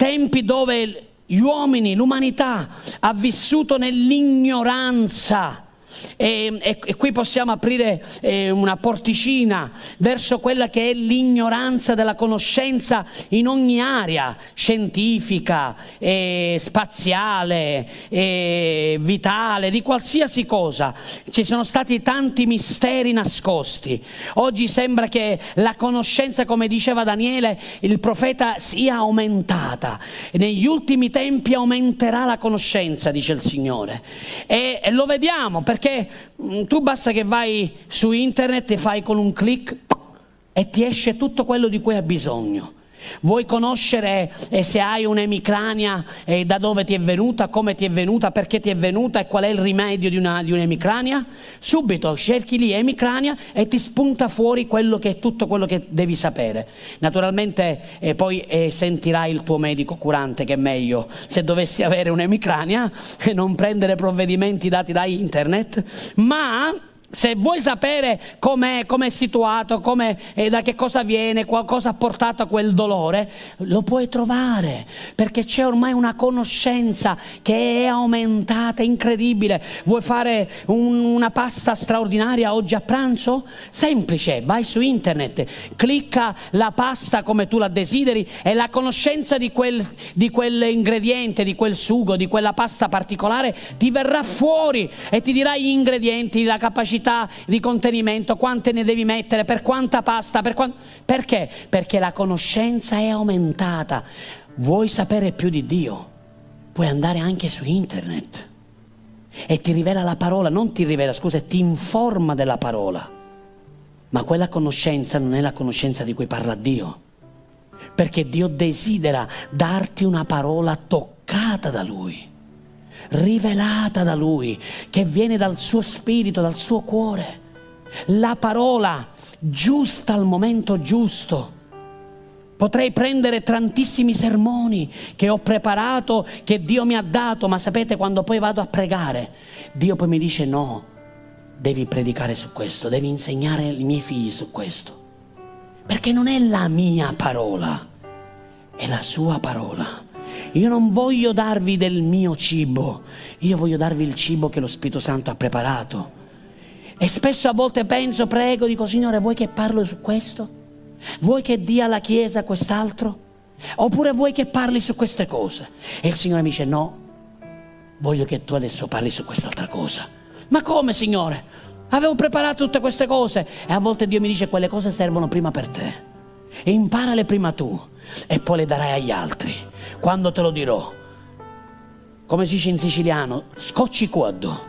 tempi dove gli uomini, l'umanità ha vissuto nell'ignoranza e, e, e, qui possiamo aprire eh, una porticina verso quella che è l'ignoranza della conoscenza in ogni area scientifica, eh, spaziale, eh, vitale, di qualsiasi cosa. Ci sono stati tanti misteri nascosti. Oggi sembra che la conoscenza, come diceva Daniele, il profeta, sia aumentata. Negli ultimi tempi aumenterà la conoscenza, dice il Signore. E, e lo vediamo perché perché mm, tu basta che vai su internet e fai con un clic e ti esce tutto quello di cui hai bisogno. Vuoi conoscere eh, se hai un'emicrania e da dove ti è venuta, come ti è venuta, perché ti è venuta e qual è il rimedio di, una, di un'emicrania? Subito cerchi lì emicrania e ti spunta fuori quello che è tutto quello che devi sapere. Naturalmente eh, poi eh, sentirai il tuo medico curante che è meglio se dovessi avere un'emicrania e non prendere provvedimenti dati da internet, ma se vuoi sapere com'è, com'è situato, com'è, eh, da che cosa viene, cosa ha portato a quel dolore, lo puoi trovare, perché c'è ormai una conoscenza che è aumentata, incredibile. Vuoi fare un, una pasta straordinaria oggi a pranzo? Semplice, vai su internet, clicca la pasta come tu la desideri e la conoscenza di, quel, di quell'ingrediente, di quel sugo, di quella pasta particolare ti verrà fuori e ti dirà gli ingredienti, la capacità capacità di contenimento, quante ne devi mettere, per quanta pasta, per quant... perché? Perché la conoscenza è aumentata. Vuoi sapere più di Dio? Puoi andare anche su internet e ti rivela la parola, non ti rivela, scusa, ti informa della parola. Ma quella conoscenza non è la conoscenza di cui parla Dio, perché Dio desidera darti una parola toccata da Lui rivelata da Lui, che viene dal suo spirito, dal suo cuore. La parola giusta al momento giusto. Potrei prendere tantissimi sermoni che ho preparato, che Dio mi ha dato, ma sapete quando poi vado a pregare, Dio poi mi dice no, devi predicare su questo, devi insegnare ai miei figli su questo. Perché non è la mia parola, è la sua parola. Io non voglio darvi del mio cibo, io voglio darvi il cibo che lo Spirito Santo ha preparato. E spesso a volte penso, prego, dico Signore, vuoi che parlo su questo? Vuoi che dia alla Chiesa quest'altro? Oppure vuoi che parli su queste cose? E il Signore mi dice, no, voglio che tu adesso parli su quest'altra cosa. Ma come, Signore? Avevo preparato tutte queste cose. E a volte Dio mi dice, quelle cose servono prima per te. E imparale prima tu e poi le darai agli altri. Quando te lo dirò, come si dice in siciliano, scocci quaddo,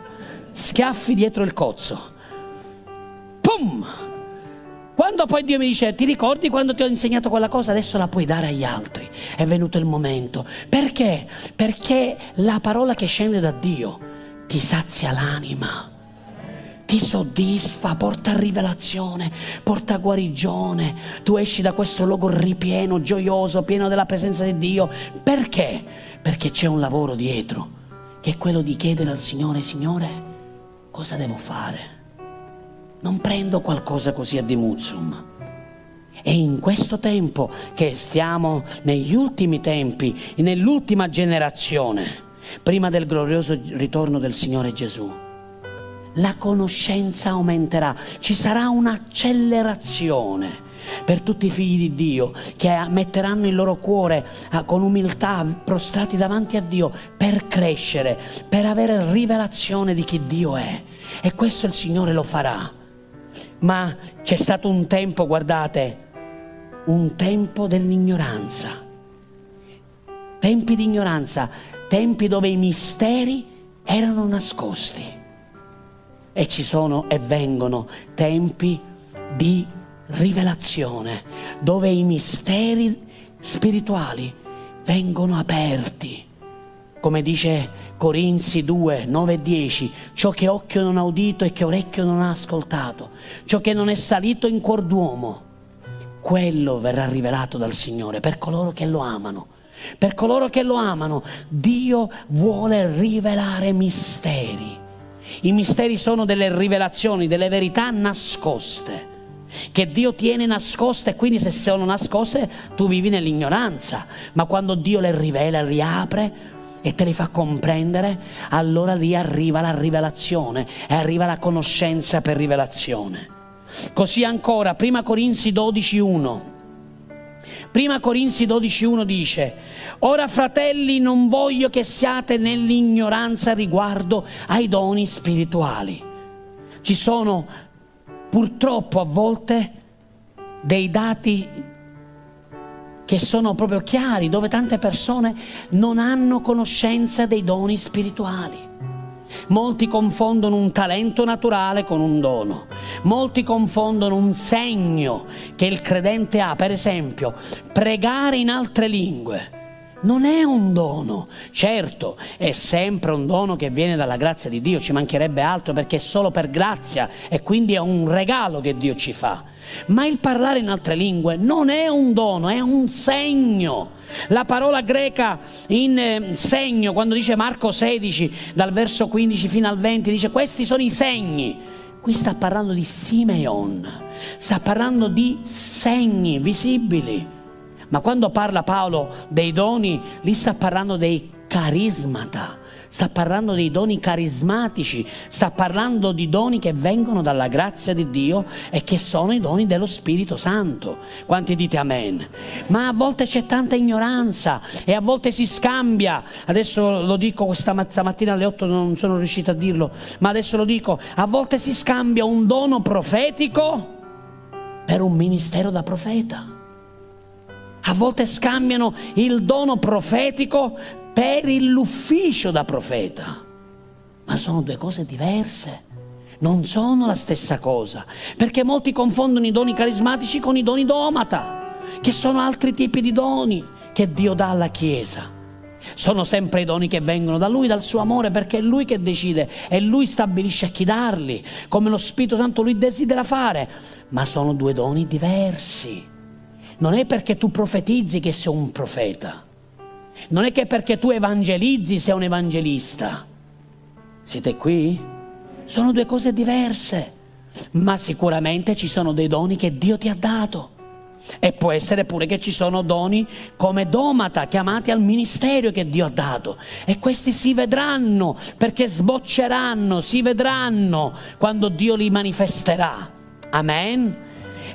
schiaffi dietro il cozzo. Pum! Quando poi Dio mi dice, ti ricordi quando ti ho insegnato quella cosa, adesso la puoi dare agli altri. È venuto il momento. Perché? Perché la parola che scende da Dio ti sazia l'anima ti soddisfa, porta rivelazione, porta guarigione. Tu esci da questo luogo ripieno, gioioso, pieno della presenza di Dio. Perché? Perché c'è un lavoro dietro, che è quello di chiedere al Signore, Signore, cosa devo fare? Non prendo qualcosa così a dimuzum. E in questo tempo che stiamo negli ultimi tempi, nell'ultima generazione, prima del glorioso ritorno del Signore Gesù. La conoscenza aumenterà, ci sarà un'accelerazione per tutti i figli di Dio che metteranno il loro cuore ah, con umiltà prostrati davanti a Dio per crescere, per avere rivelazione di chi Dio è. E questo il Signore lo farà. Ma c'è stato un tempo, guardate, un tempo dell'ignoranza. Tempi di ignoranza, tempi dove i misteri erano nascosti. E ci sono e vengono tempi di rivelazione, dove i misteri spirituali vengono aperti. Come dice Corinzi 2, 9 e 10, ciò che occhio non ha udito e che orecchio non ha ascoltato, ciò che non è salito in cuor d'uomo, quello verrà rivelato dal Signore per coloro che lo amano. Per coloro che lo amano, Dio vuole rivelare misteri. I misteri sono delle rivelazioni, delle verità nascoste che Dio tiene nascoste e quindi se sono nascoste tu vivi nell'ignoranza, ma quando Dio le rivela, riapre e te le fa comprendere, allora lì arriva la rivelazione e arriva la conoscenza per rivelazione. Così ancora, prima Corinzi 12.1. Prima Corinzi 12.1 dice, ora fratelli non voglio che siate nell'ignoranza riguardo ai doni spirituali. Ci sono purtroppo a volte dei dati che sono proprio chiari, dove tante persone non hanno conoscenza dei doni spirituali. Molti confondono un talento naturale con un dono, molti confondono un segno che il credente ha, per esempio, pregare in altre lingue non è un dono, certo è sempre un dono che viene dalla grazia di Dio, ci mancherebbe altro perché è solo per grazia e quindi è un regalo che Dio ci fa. Ma il parlare in altre lingue non è un dono, è un segno. La parola greca in eh, segno, quando dice Marco 16, dal verso 15 fino al 20, dice questi sono i segni. Qui sta parlando di Simeon, sta parlando di segni visibili. Ma quando parla Paolo dei doni, lì sta parlando dei carismata, sta parlando dei doni carismatici, sta parlando di doni che vengono dalla grazia di Dio e che sono i doni dello Spirito Santo. Quanti dite amen? Ma a volte c'è tanta ignoranza e a volte si scambia. Adesso lo dico questa mattina alle 8 non sono riuscito a dirlo, ma adesso lo dico, a volte si scambia un dono profetico per un ministero da profeta a volte scambiano il dono profetico per l'ufficio da profeta, ma sono due cose diverse. Non sono la stessa cosa, perché molti confondono i doni carismatici con i doni domata, che sono altri tipi di doni che Dio dà alla Chiesa. Sono sempre i doni che vengono da Lui, dal suo amore, perché è Lui che decide e Lui stabilisce a chi darli, come lo Spirito Santo Lui desidera fare, ma sono due doni diversi. Non è perché tu profetizzi che sei un profeta. Non è che perché tu evangelizzi sei un evangelista. Siete qui? Sono due cose diverse. Ma sicuramente ci sono dei doni che Dio ti ha dato. E può essere pure che ci sono doni come domata chiamati al ministero che Dio ha dato. E questi si vedranno perché sbocceranno, si vedranno quando Dio li manifesterà. Amen.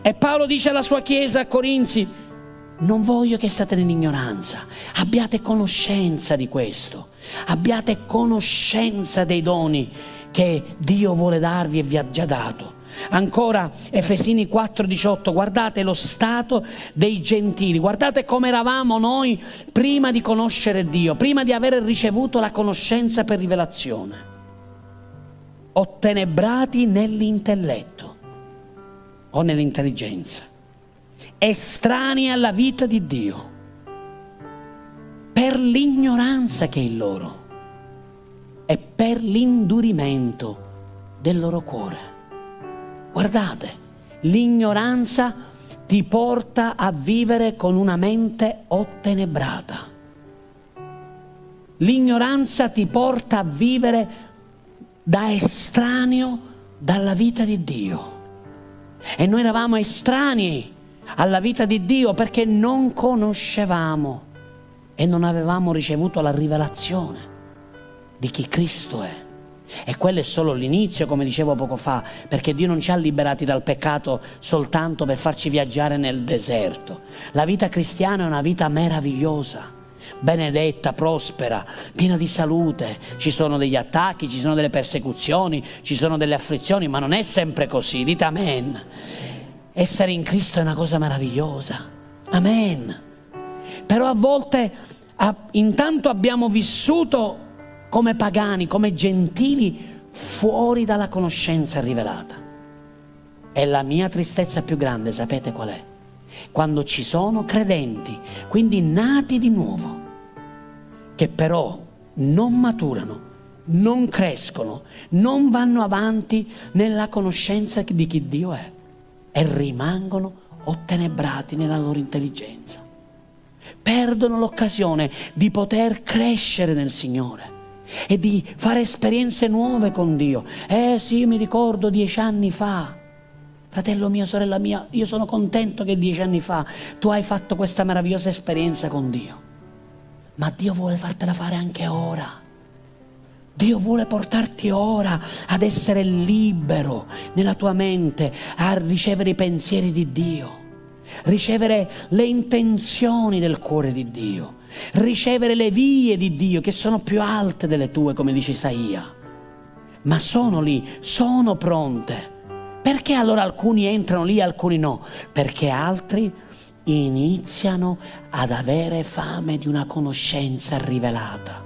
E Paolo dice alla sua chiesa a Corinzi, non voglio che state nell'ignoranza, abbiate conoscenza di questo, abbiate conoscenza dei doni che Dio vuole darvi e vi ha già dato. Ancora Efesini 4:18, guardate lo stato dei gentili, guardate come eravamo noi prima di conoscere Dio, prima di aver ricevuto la conoscenza per rivelazione, ottenebrati nell'intelletto o nell'intelligenza, estranei alla vita di Dio, per l'ignoranza che è in loro e per l'indurimento del loro cuore. Guardate, l'ignoranza ti porta a vivere con una mente ottenebrata. L'ignoranza ti porta a vivere da estraneo dalla vita di Dio. E noi eravamo estranei alla vita di Dio perché non conoscevamo e non avevamo ricevuto la rivelazione. di chi Cristo è. E quello è solo l'inizio, come dicevo poco fa, perché Dio non ci ha liberati dal peccato soltanto per farci viaggiare nel deserto. La vita cristiana è una vita meravigliosa, benedetta, prospera, piena di salute. Ci sono degli attacchi, ci sono delle persecuzioni, ci sono delle afflizioni, ma non è sempre così. Dite amen. Essere in Cristo è una cosa meravigliosa. Amen. Però a volte intanto abbiamo vissuto come pagani, come gentili, fuori dalla conoscenza rivelata. E la mia tristezza più grande, sapete qual è? Quando ci sono credenti, quindi nati di nuovo, che però non maturano, non crescono, non vanno avanti nella conoscenza di chi Dio è e rimangono ottenebrati nella loro intelligenza. Perdono l'occasione di poter crescere nel Signore e di fare esperienze nuove con Dio. Eh sì, mi ricordo dieci anni fa. Fratello mio, sorella mia, io sono contento che dieci anni fa tu hai fatto questa meravigliosa esperienza con Dio. Ma Dio vuole fartela fare anche ora. Dio vuole portarti ora ad essere libero nella tua mente, a ricevere i pensieri di Dio, ricevere le intenzioni del cuore di Dio ricevere le vie di Dio che sono più alte delle tue, come dice Isaia. Ma sono lì, sono pronte. Perché allora alcuni entrano lì e alcuni no? Perché altri iniziano ad avere fame di una conoscenza rivelata.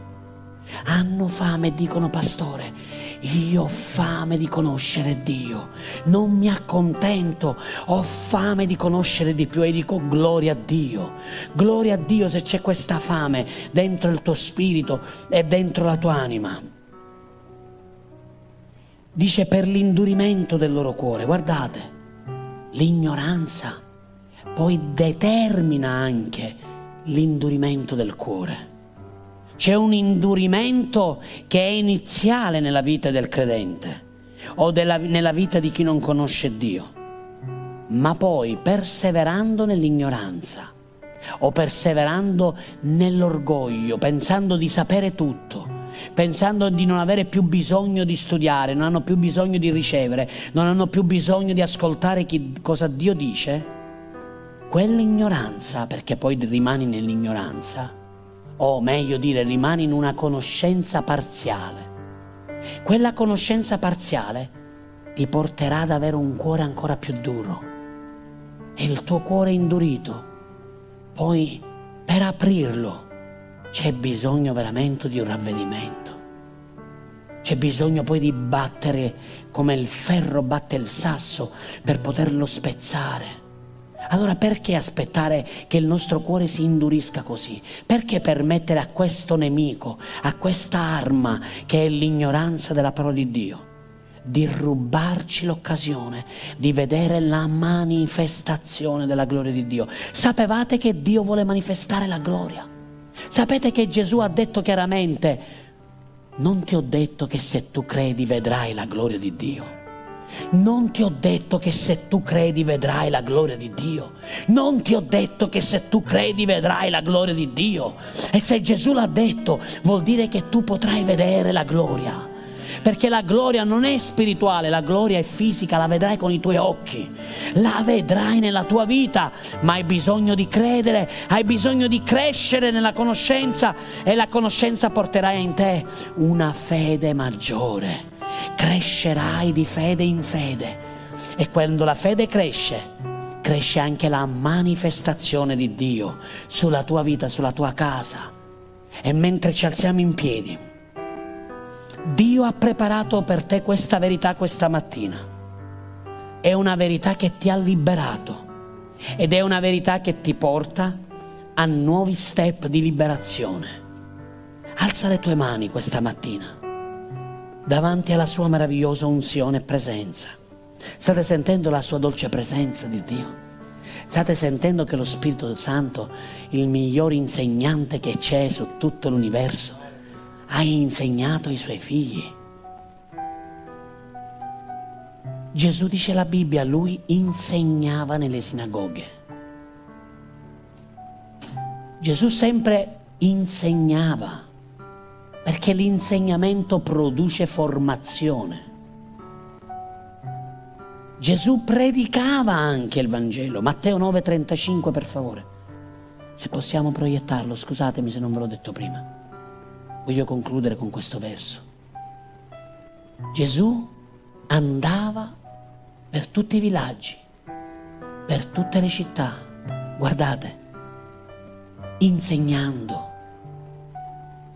Hanno fame e dicono, pastore, io ho fame di conoscere Dio, non mi accontento, ho fame di conoscere di più e dico gloria a Dio, gloria a Dio se c'è questa fame dentro il tuo spirito e dentro la tua anima. Dice per l'indurimento del loro cuore, guardate, l'ignoranza poi determina anche l'indurimento del cuore. C'è un indurimento che è iniziale nella vita del credente o della, nella vita di chi non conosce Dio, ma poi perseverando nell'ignoranza o perseverando nell'orgoglio, pensando di sapere tutto, pensando di non avere più bisogno di studiare, non hanno più bisogno di ricevere, non hanno più bisogno di ascoltare chi, cosa Dio dice, quell'ignoranza, perché poi rimani nell'ignoranza, o meglio dire rimani in una conoscenza parziale. Quella conoscenza parziale ti porterà ad avere un cuore ancora più duro e il tuo cuore indurito. Poi per aprirlo c'è bisogno veramente di un ravvedimento. C'è bisogno poi di battere come il ferro batte il sasso per poterlo spezzare. Allora perché aspettare che il nostro cuore si indurisca così? Perché permettere a questo nemico, a questa arma che è l'ignoranza della parola di Dio, di rubarci l'occasione di vedere la manifestazione della gloria di Dio? Sapevate che Dio vuole manifestare la gloria? Sapete che Gesù ha detto chiaramente, non ti ho detto che se tu credi vedrai la gloria di Dio. Non ti ho detto che se tu credi vedrai la gloria di Dio. Non ti ho detto che se tu credi vedrai la gloria di Dio. E se Gesù l'ha detto, vuol dire che tu potrai vedere la gloria. Perché la gloria non è spirituale, la gloria è fisica, la vedrai con i tuoi occhi, la vedrai nella tua vita, ma hai bisogno di credere, hai bisogno di crescere nella conoscenza e la conoscenza porterà in te una fede maggiore crescerai di fede in fede. E quando la fede cresce, cresce anche la manifestazione di Dio sulla tua vita, sulla tua casa. E mentre ci alziamo in piedi, Dio ha preparato per te questa verità questa mattina. È una verità che ti ha liberato ed è una verità che ti porta a nuovi step di liberazione. Alza le tue mani questa mattina davanti alla sua meravigliosa unzione e presenza. State sentendo la sua dolce presenza di Dio? State sentendo che lo Spirito Santo, il miglior insegnante che c'è su tutto l'universo, ha insegnato ai suoi figli? Gesù dice la Bibbia, lui insegnava nelle sinagoghe. Gesù sempre insegnava Perché l'insegnamento produce formazione. Gesù predicava anche il Vangelo. Matteo 9:35 per favore. Se possiamo proiettarlo, scusatemi se non ve l'ho detto prima. Voglio concludere con questo verso. Gesù andava per tutti i villaggi, per tutte le città, guardate, insegnando,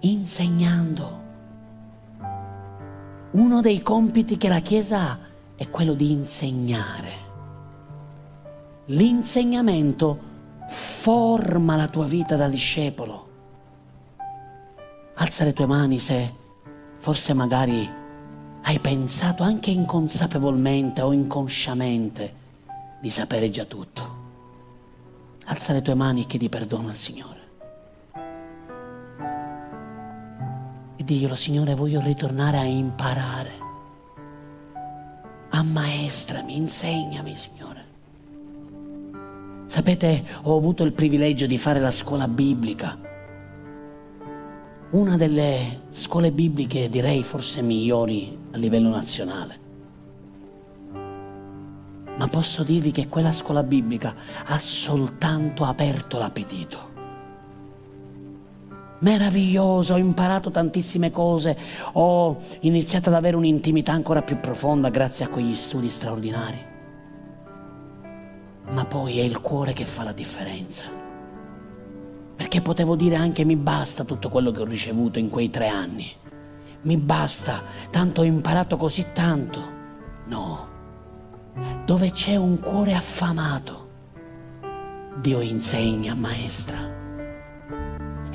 insegnando. Uno dei compiti che la Chiesa ha è quello di insegnare. L'insegnamento forma la tua vita da discepolo. Alza le tue mani se forse magari hai pensato anche inconsapevolmente o inconsciamente di sapere già tutto. Alza le tue mani e chiedi perdono al Signore. Diglielo, Signore, voglio ritornare a imparare ammaestrami, insegnami, Signore. Sapete, ho avuto il privilegio di fare la scuola biblica, una delle scuole bibliche direi forse migliori a livello nazionale. Ma posso dirvi che quella scuola biblica ha soltanto aperto l'appetito meraviglioso, ho imparato tantissime cose, ho iniziato ad avere un'intimità ancora più profonda grazie a quegli studi straordinari. Ma poi è il cuore che fa la differenza. Perché potevo dire anche mi basta tutto quello che ho ricevuto in quei tre anni. Mi basta, tanto ho imparato così tanto. No, dove c'è un cuore affamato, Dio insegna, maestra.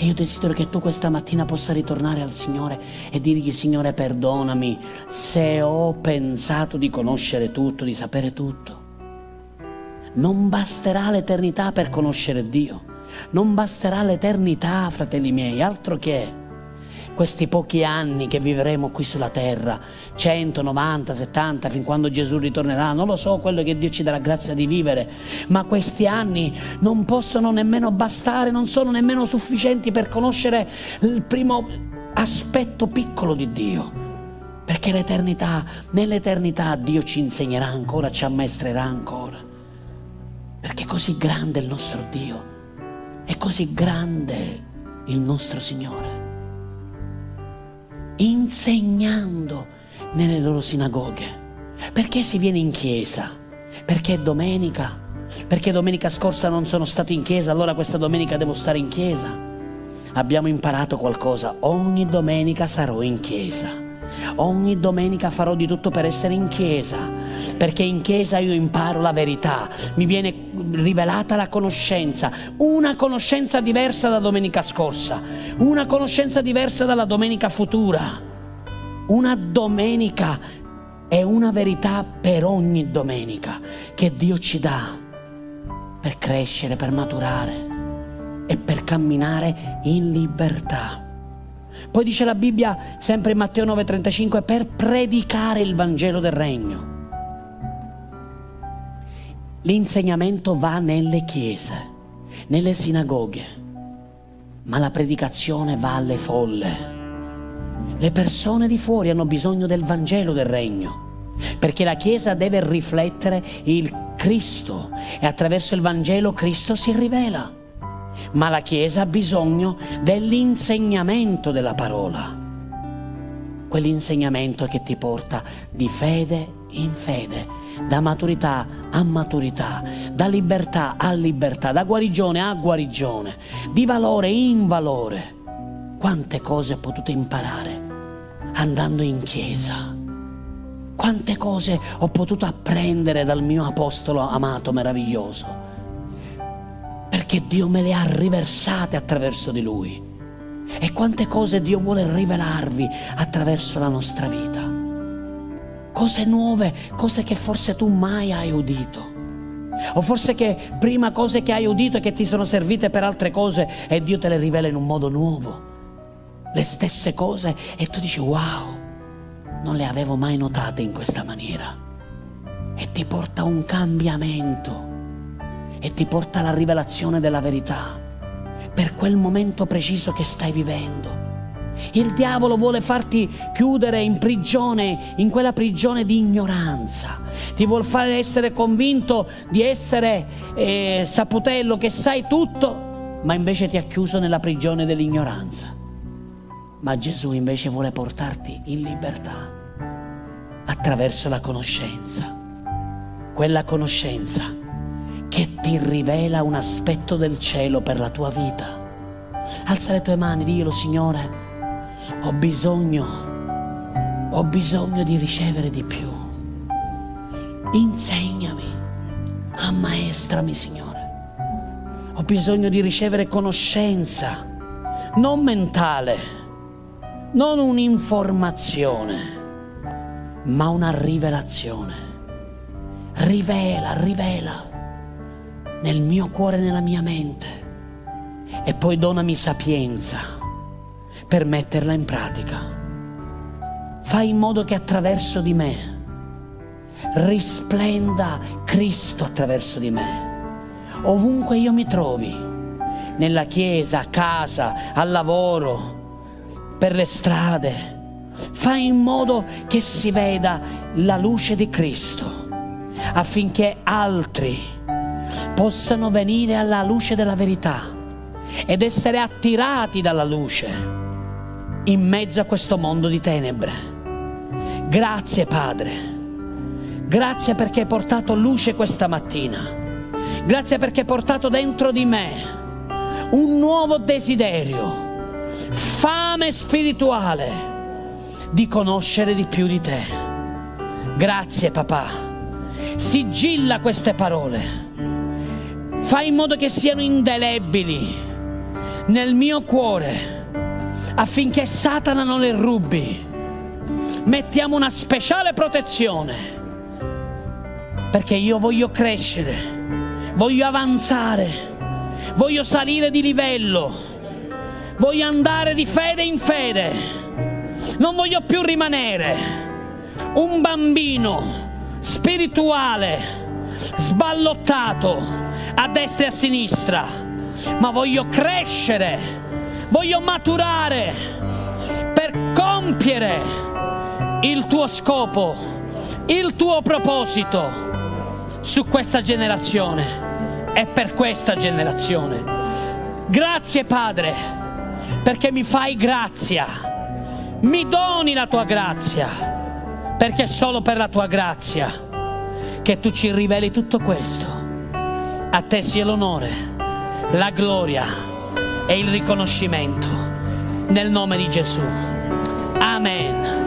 E io desidero che tu questa mattina possa ritornare al Signore e dirgli, Signore, perdonami se ho pensato di conoscere tutto, di sapere tutto. Non basterà l'eternità per conoscere Dio. Non basterà l'eternità, fratelli miei, altro che questi pochi anni che vivremo qui sulla terra, 100, 90, 70, fin quando Gesù ritornerà, non lo so quello che Dio ci darà grazia di vivere, ma questi anni non possono nemmeno bastare, non sono nemmeno sufficienti per conoscere il primo aspetto piccolo di Dio. Perché l'eternità, nell'eternità Dio ci insegnerà ancora, ci ammaestrerà ancora. Perché è così grande il nostro Dio, è così grande il nostro Signore insegnando nelle loro sinagoghe. Perché si viene in chiesa? Perché è domenica? Perché domenica scorsa non sono stato in chiesa, allora questa domenica devo stare in chiesa? Abbiamo imparato qualcosa, ogni domenica sarò in chiesa. Ogni domenica farò di tutto per essere in chiesa, perché in chiesa io imparo la verità, mi viene rivelata la conoscenza, una conoscenza diversa da domenica scorsa, una conoscenza diversa dalla domenica futura. Una domenica è una verità per ogni domenica che Dio ci dà per crescere, per maturare e per camminare in libertà. Poi dice la Bibbia, sempre in Matteo 9:35, per predicare il Vangelo del Regno. L'insegnamento va nelle chiese, nelle sinagoghe, ma la predicazione va alle folle. Le persone di fuori hanno bisogno del Vangelo del Regno, perché la Chiesa deve riflettere il Cristo e attraverso il Vangelo Cristo si rivela ma la Chiesa ha bisogno dell'insegnamento della parola. Quell'insegnamento che ti porta di fede in fede, da maturità a maturità, da libertà a libertà, da guarigione a guarigione, di valore in valore. Quante cose ho potuto imparare andando in chiesa. Quante cose ho potuto apprendere dal mio apostolo amato meraviglioso perché Dio me le ha riversate attraverso di Lui. E quante cose Dio vuole rivelarvi attraverso la nostra vita. Cose nuove, cose che forse tu mai hai udito. O forse che prima cose che hai udito e che ti sono servite per altre cose e Dio te le rivela in un modo nuovo. Le stesse cose e tu dici wow, non le avevo mai notate in questa maniera. E ti porta un cambiamento e ti porta alla rivelazione della verità per quel momento preciso che stai vivendo. Il diavolo vuole farti chiudere in prigione, in quella prigione di ignoranza. Ti vuole fare essere convinto di essere eh, saputello, che sai tutto, ma invece ti ha chiuso nella prigione dell'ignoranza. Ma Gesù invece vuole portarti in libertà attraverso la conoscenza. Quella conoscenza che ti rivela un aspetto del cielo per la tua vita. Alza le tue mani, dillo Signore, ho bisogno, ho bisogno di ricevere di più. Insegnami, ammaestrami Signore. Ho bisogno di ricevere conoscenza, non mentale, non un'informazione, ma una rivelazione. Rivela, rivela nel mio cuore nella mia mente. E poi donami sapienza per metterla in pratica. Fai in modo che attraverso di me risplenda Cristo attraverso di me. Ovunque io mi trovi, nella chiesa, a casa, al lavoro, per le strade, fai in modo che si veda la luce di Cristo affinché altri possano venire alla luce della verità ed essere attirati dalla luce in mezzo a questo mondo di tenebre. Grazie Padre, grazie perché hai portato luce questa mattina, grazie perché hai portato dentro di me un nuovo desiderio, fame spirituale di conoscere di più di te. Grazie papà, sigilla queste parole, fai in modo che siano indelebili nel mio cuore affinché Satana non le rubi. Mettiamo una speciale protezione perché io voglio crescere, voglio avanzare, voglio salire di livello, voglio andare di fede in fede, non voglio più rimanere un bambino spirituale sballottato a destra e a sinistra, ma voglio crescere voglio maturare per compiere il tuo scopo, il tuo proposito su questa generazione e per questa generazione. Grazie Padre, perché mi fai grazia, mi doni la tua grazia, perché è solo per la tua grazia che tu ci riveli tutto questo. A te sia l'onore, la gloria e il riconoscimento nel nome di Gesù. Amen.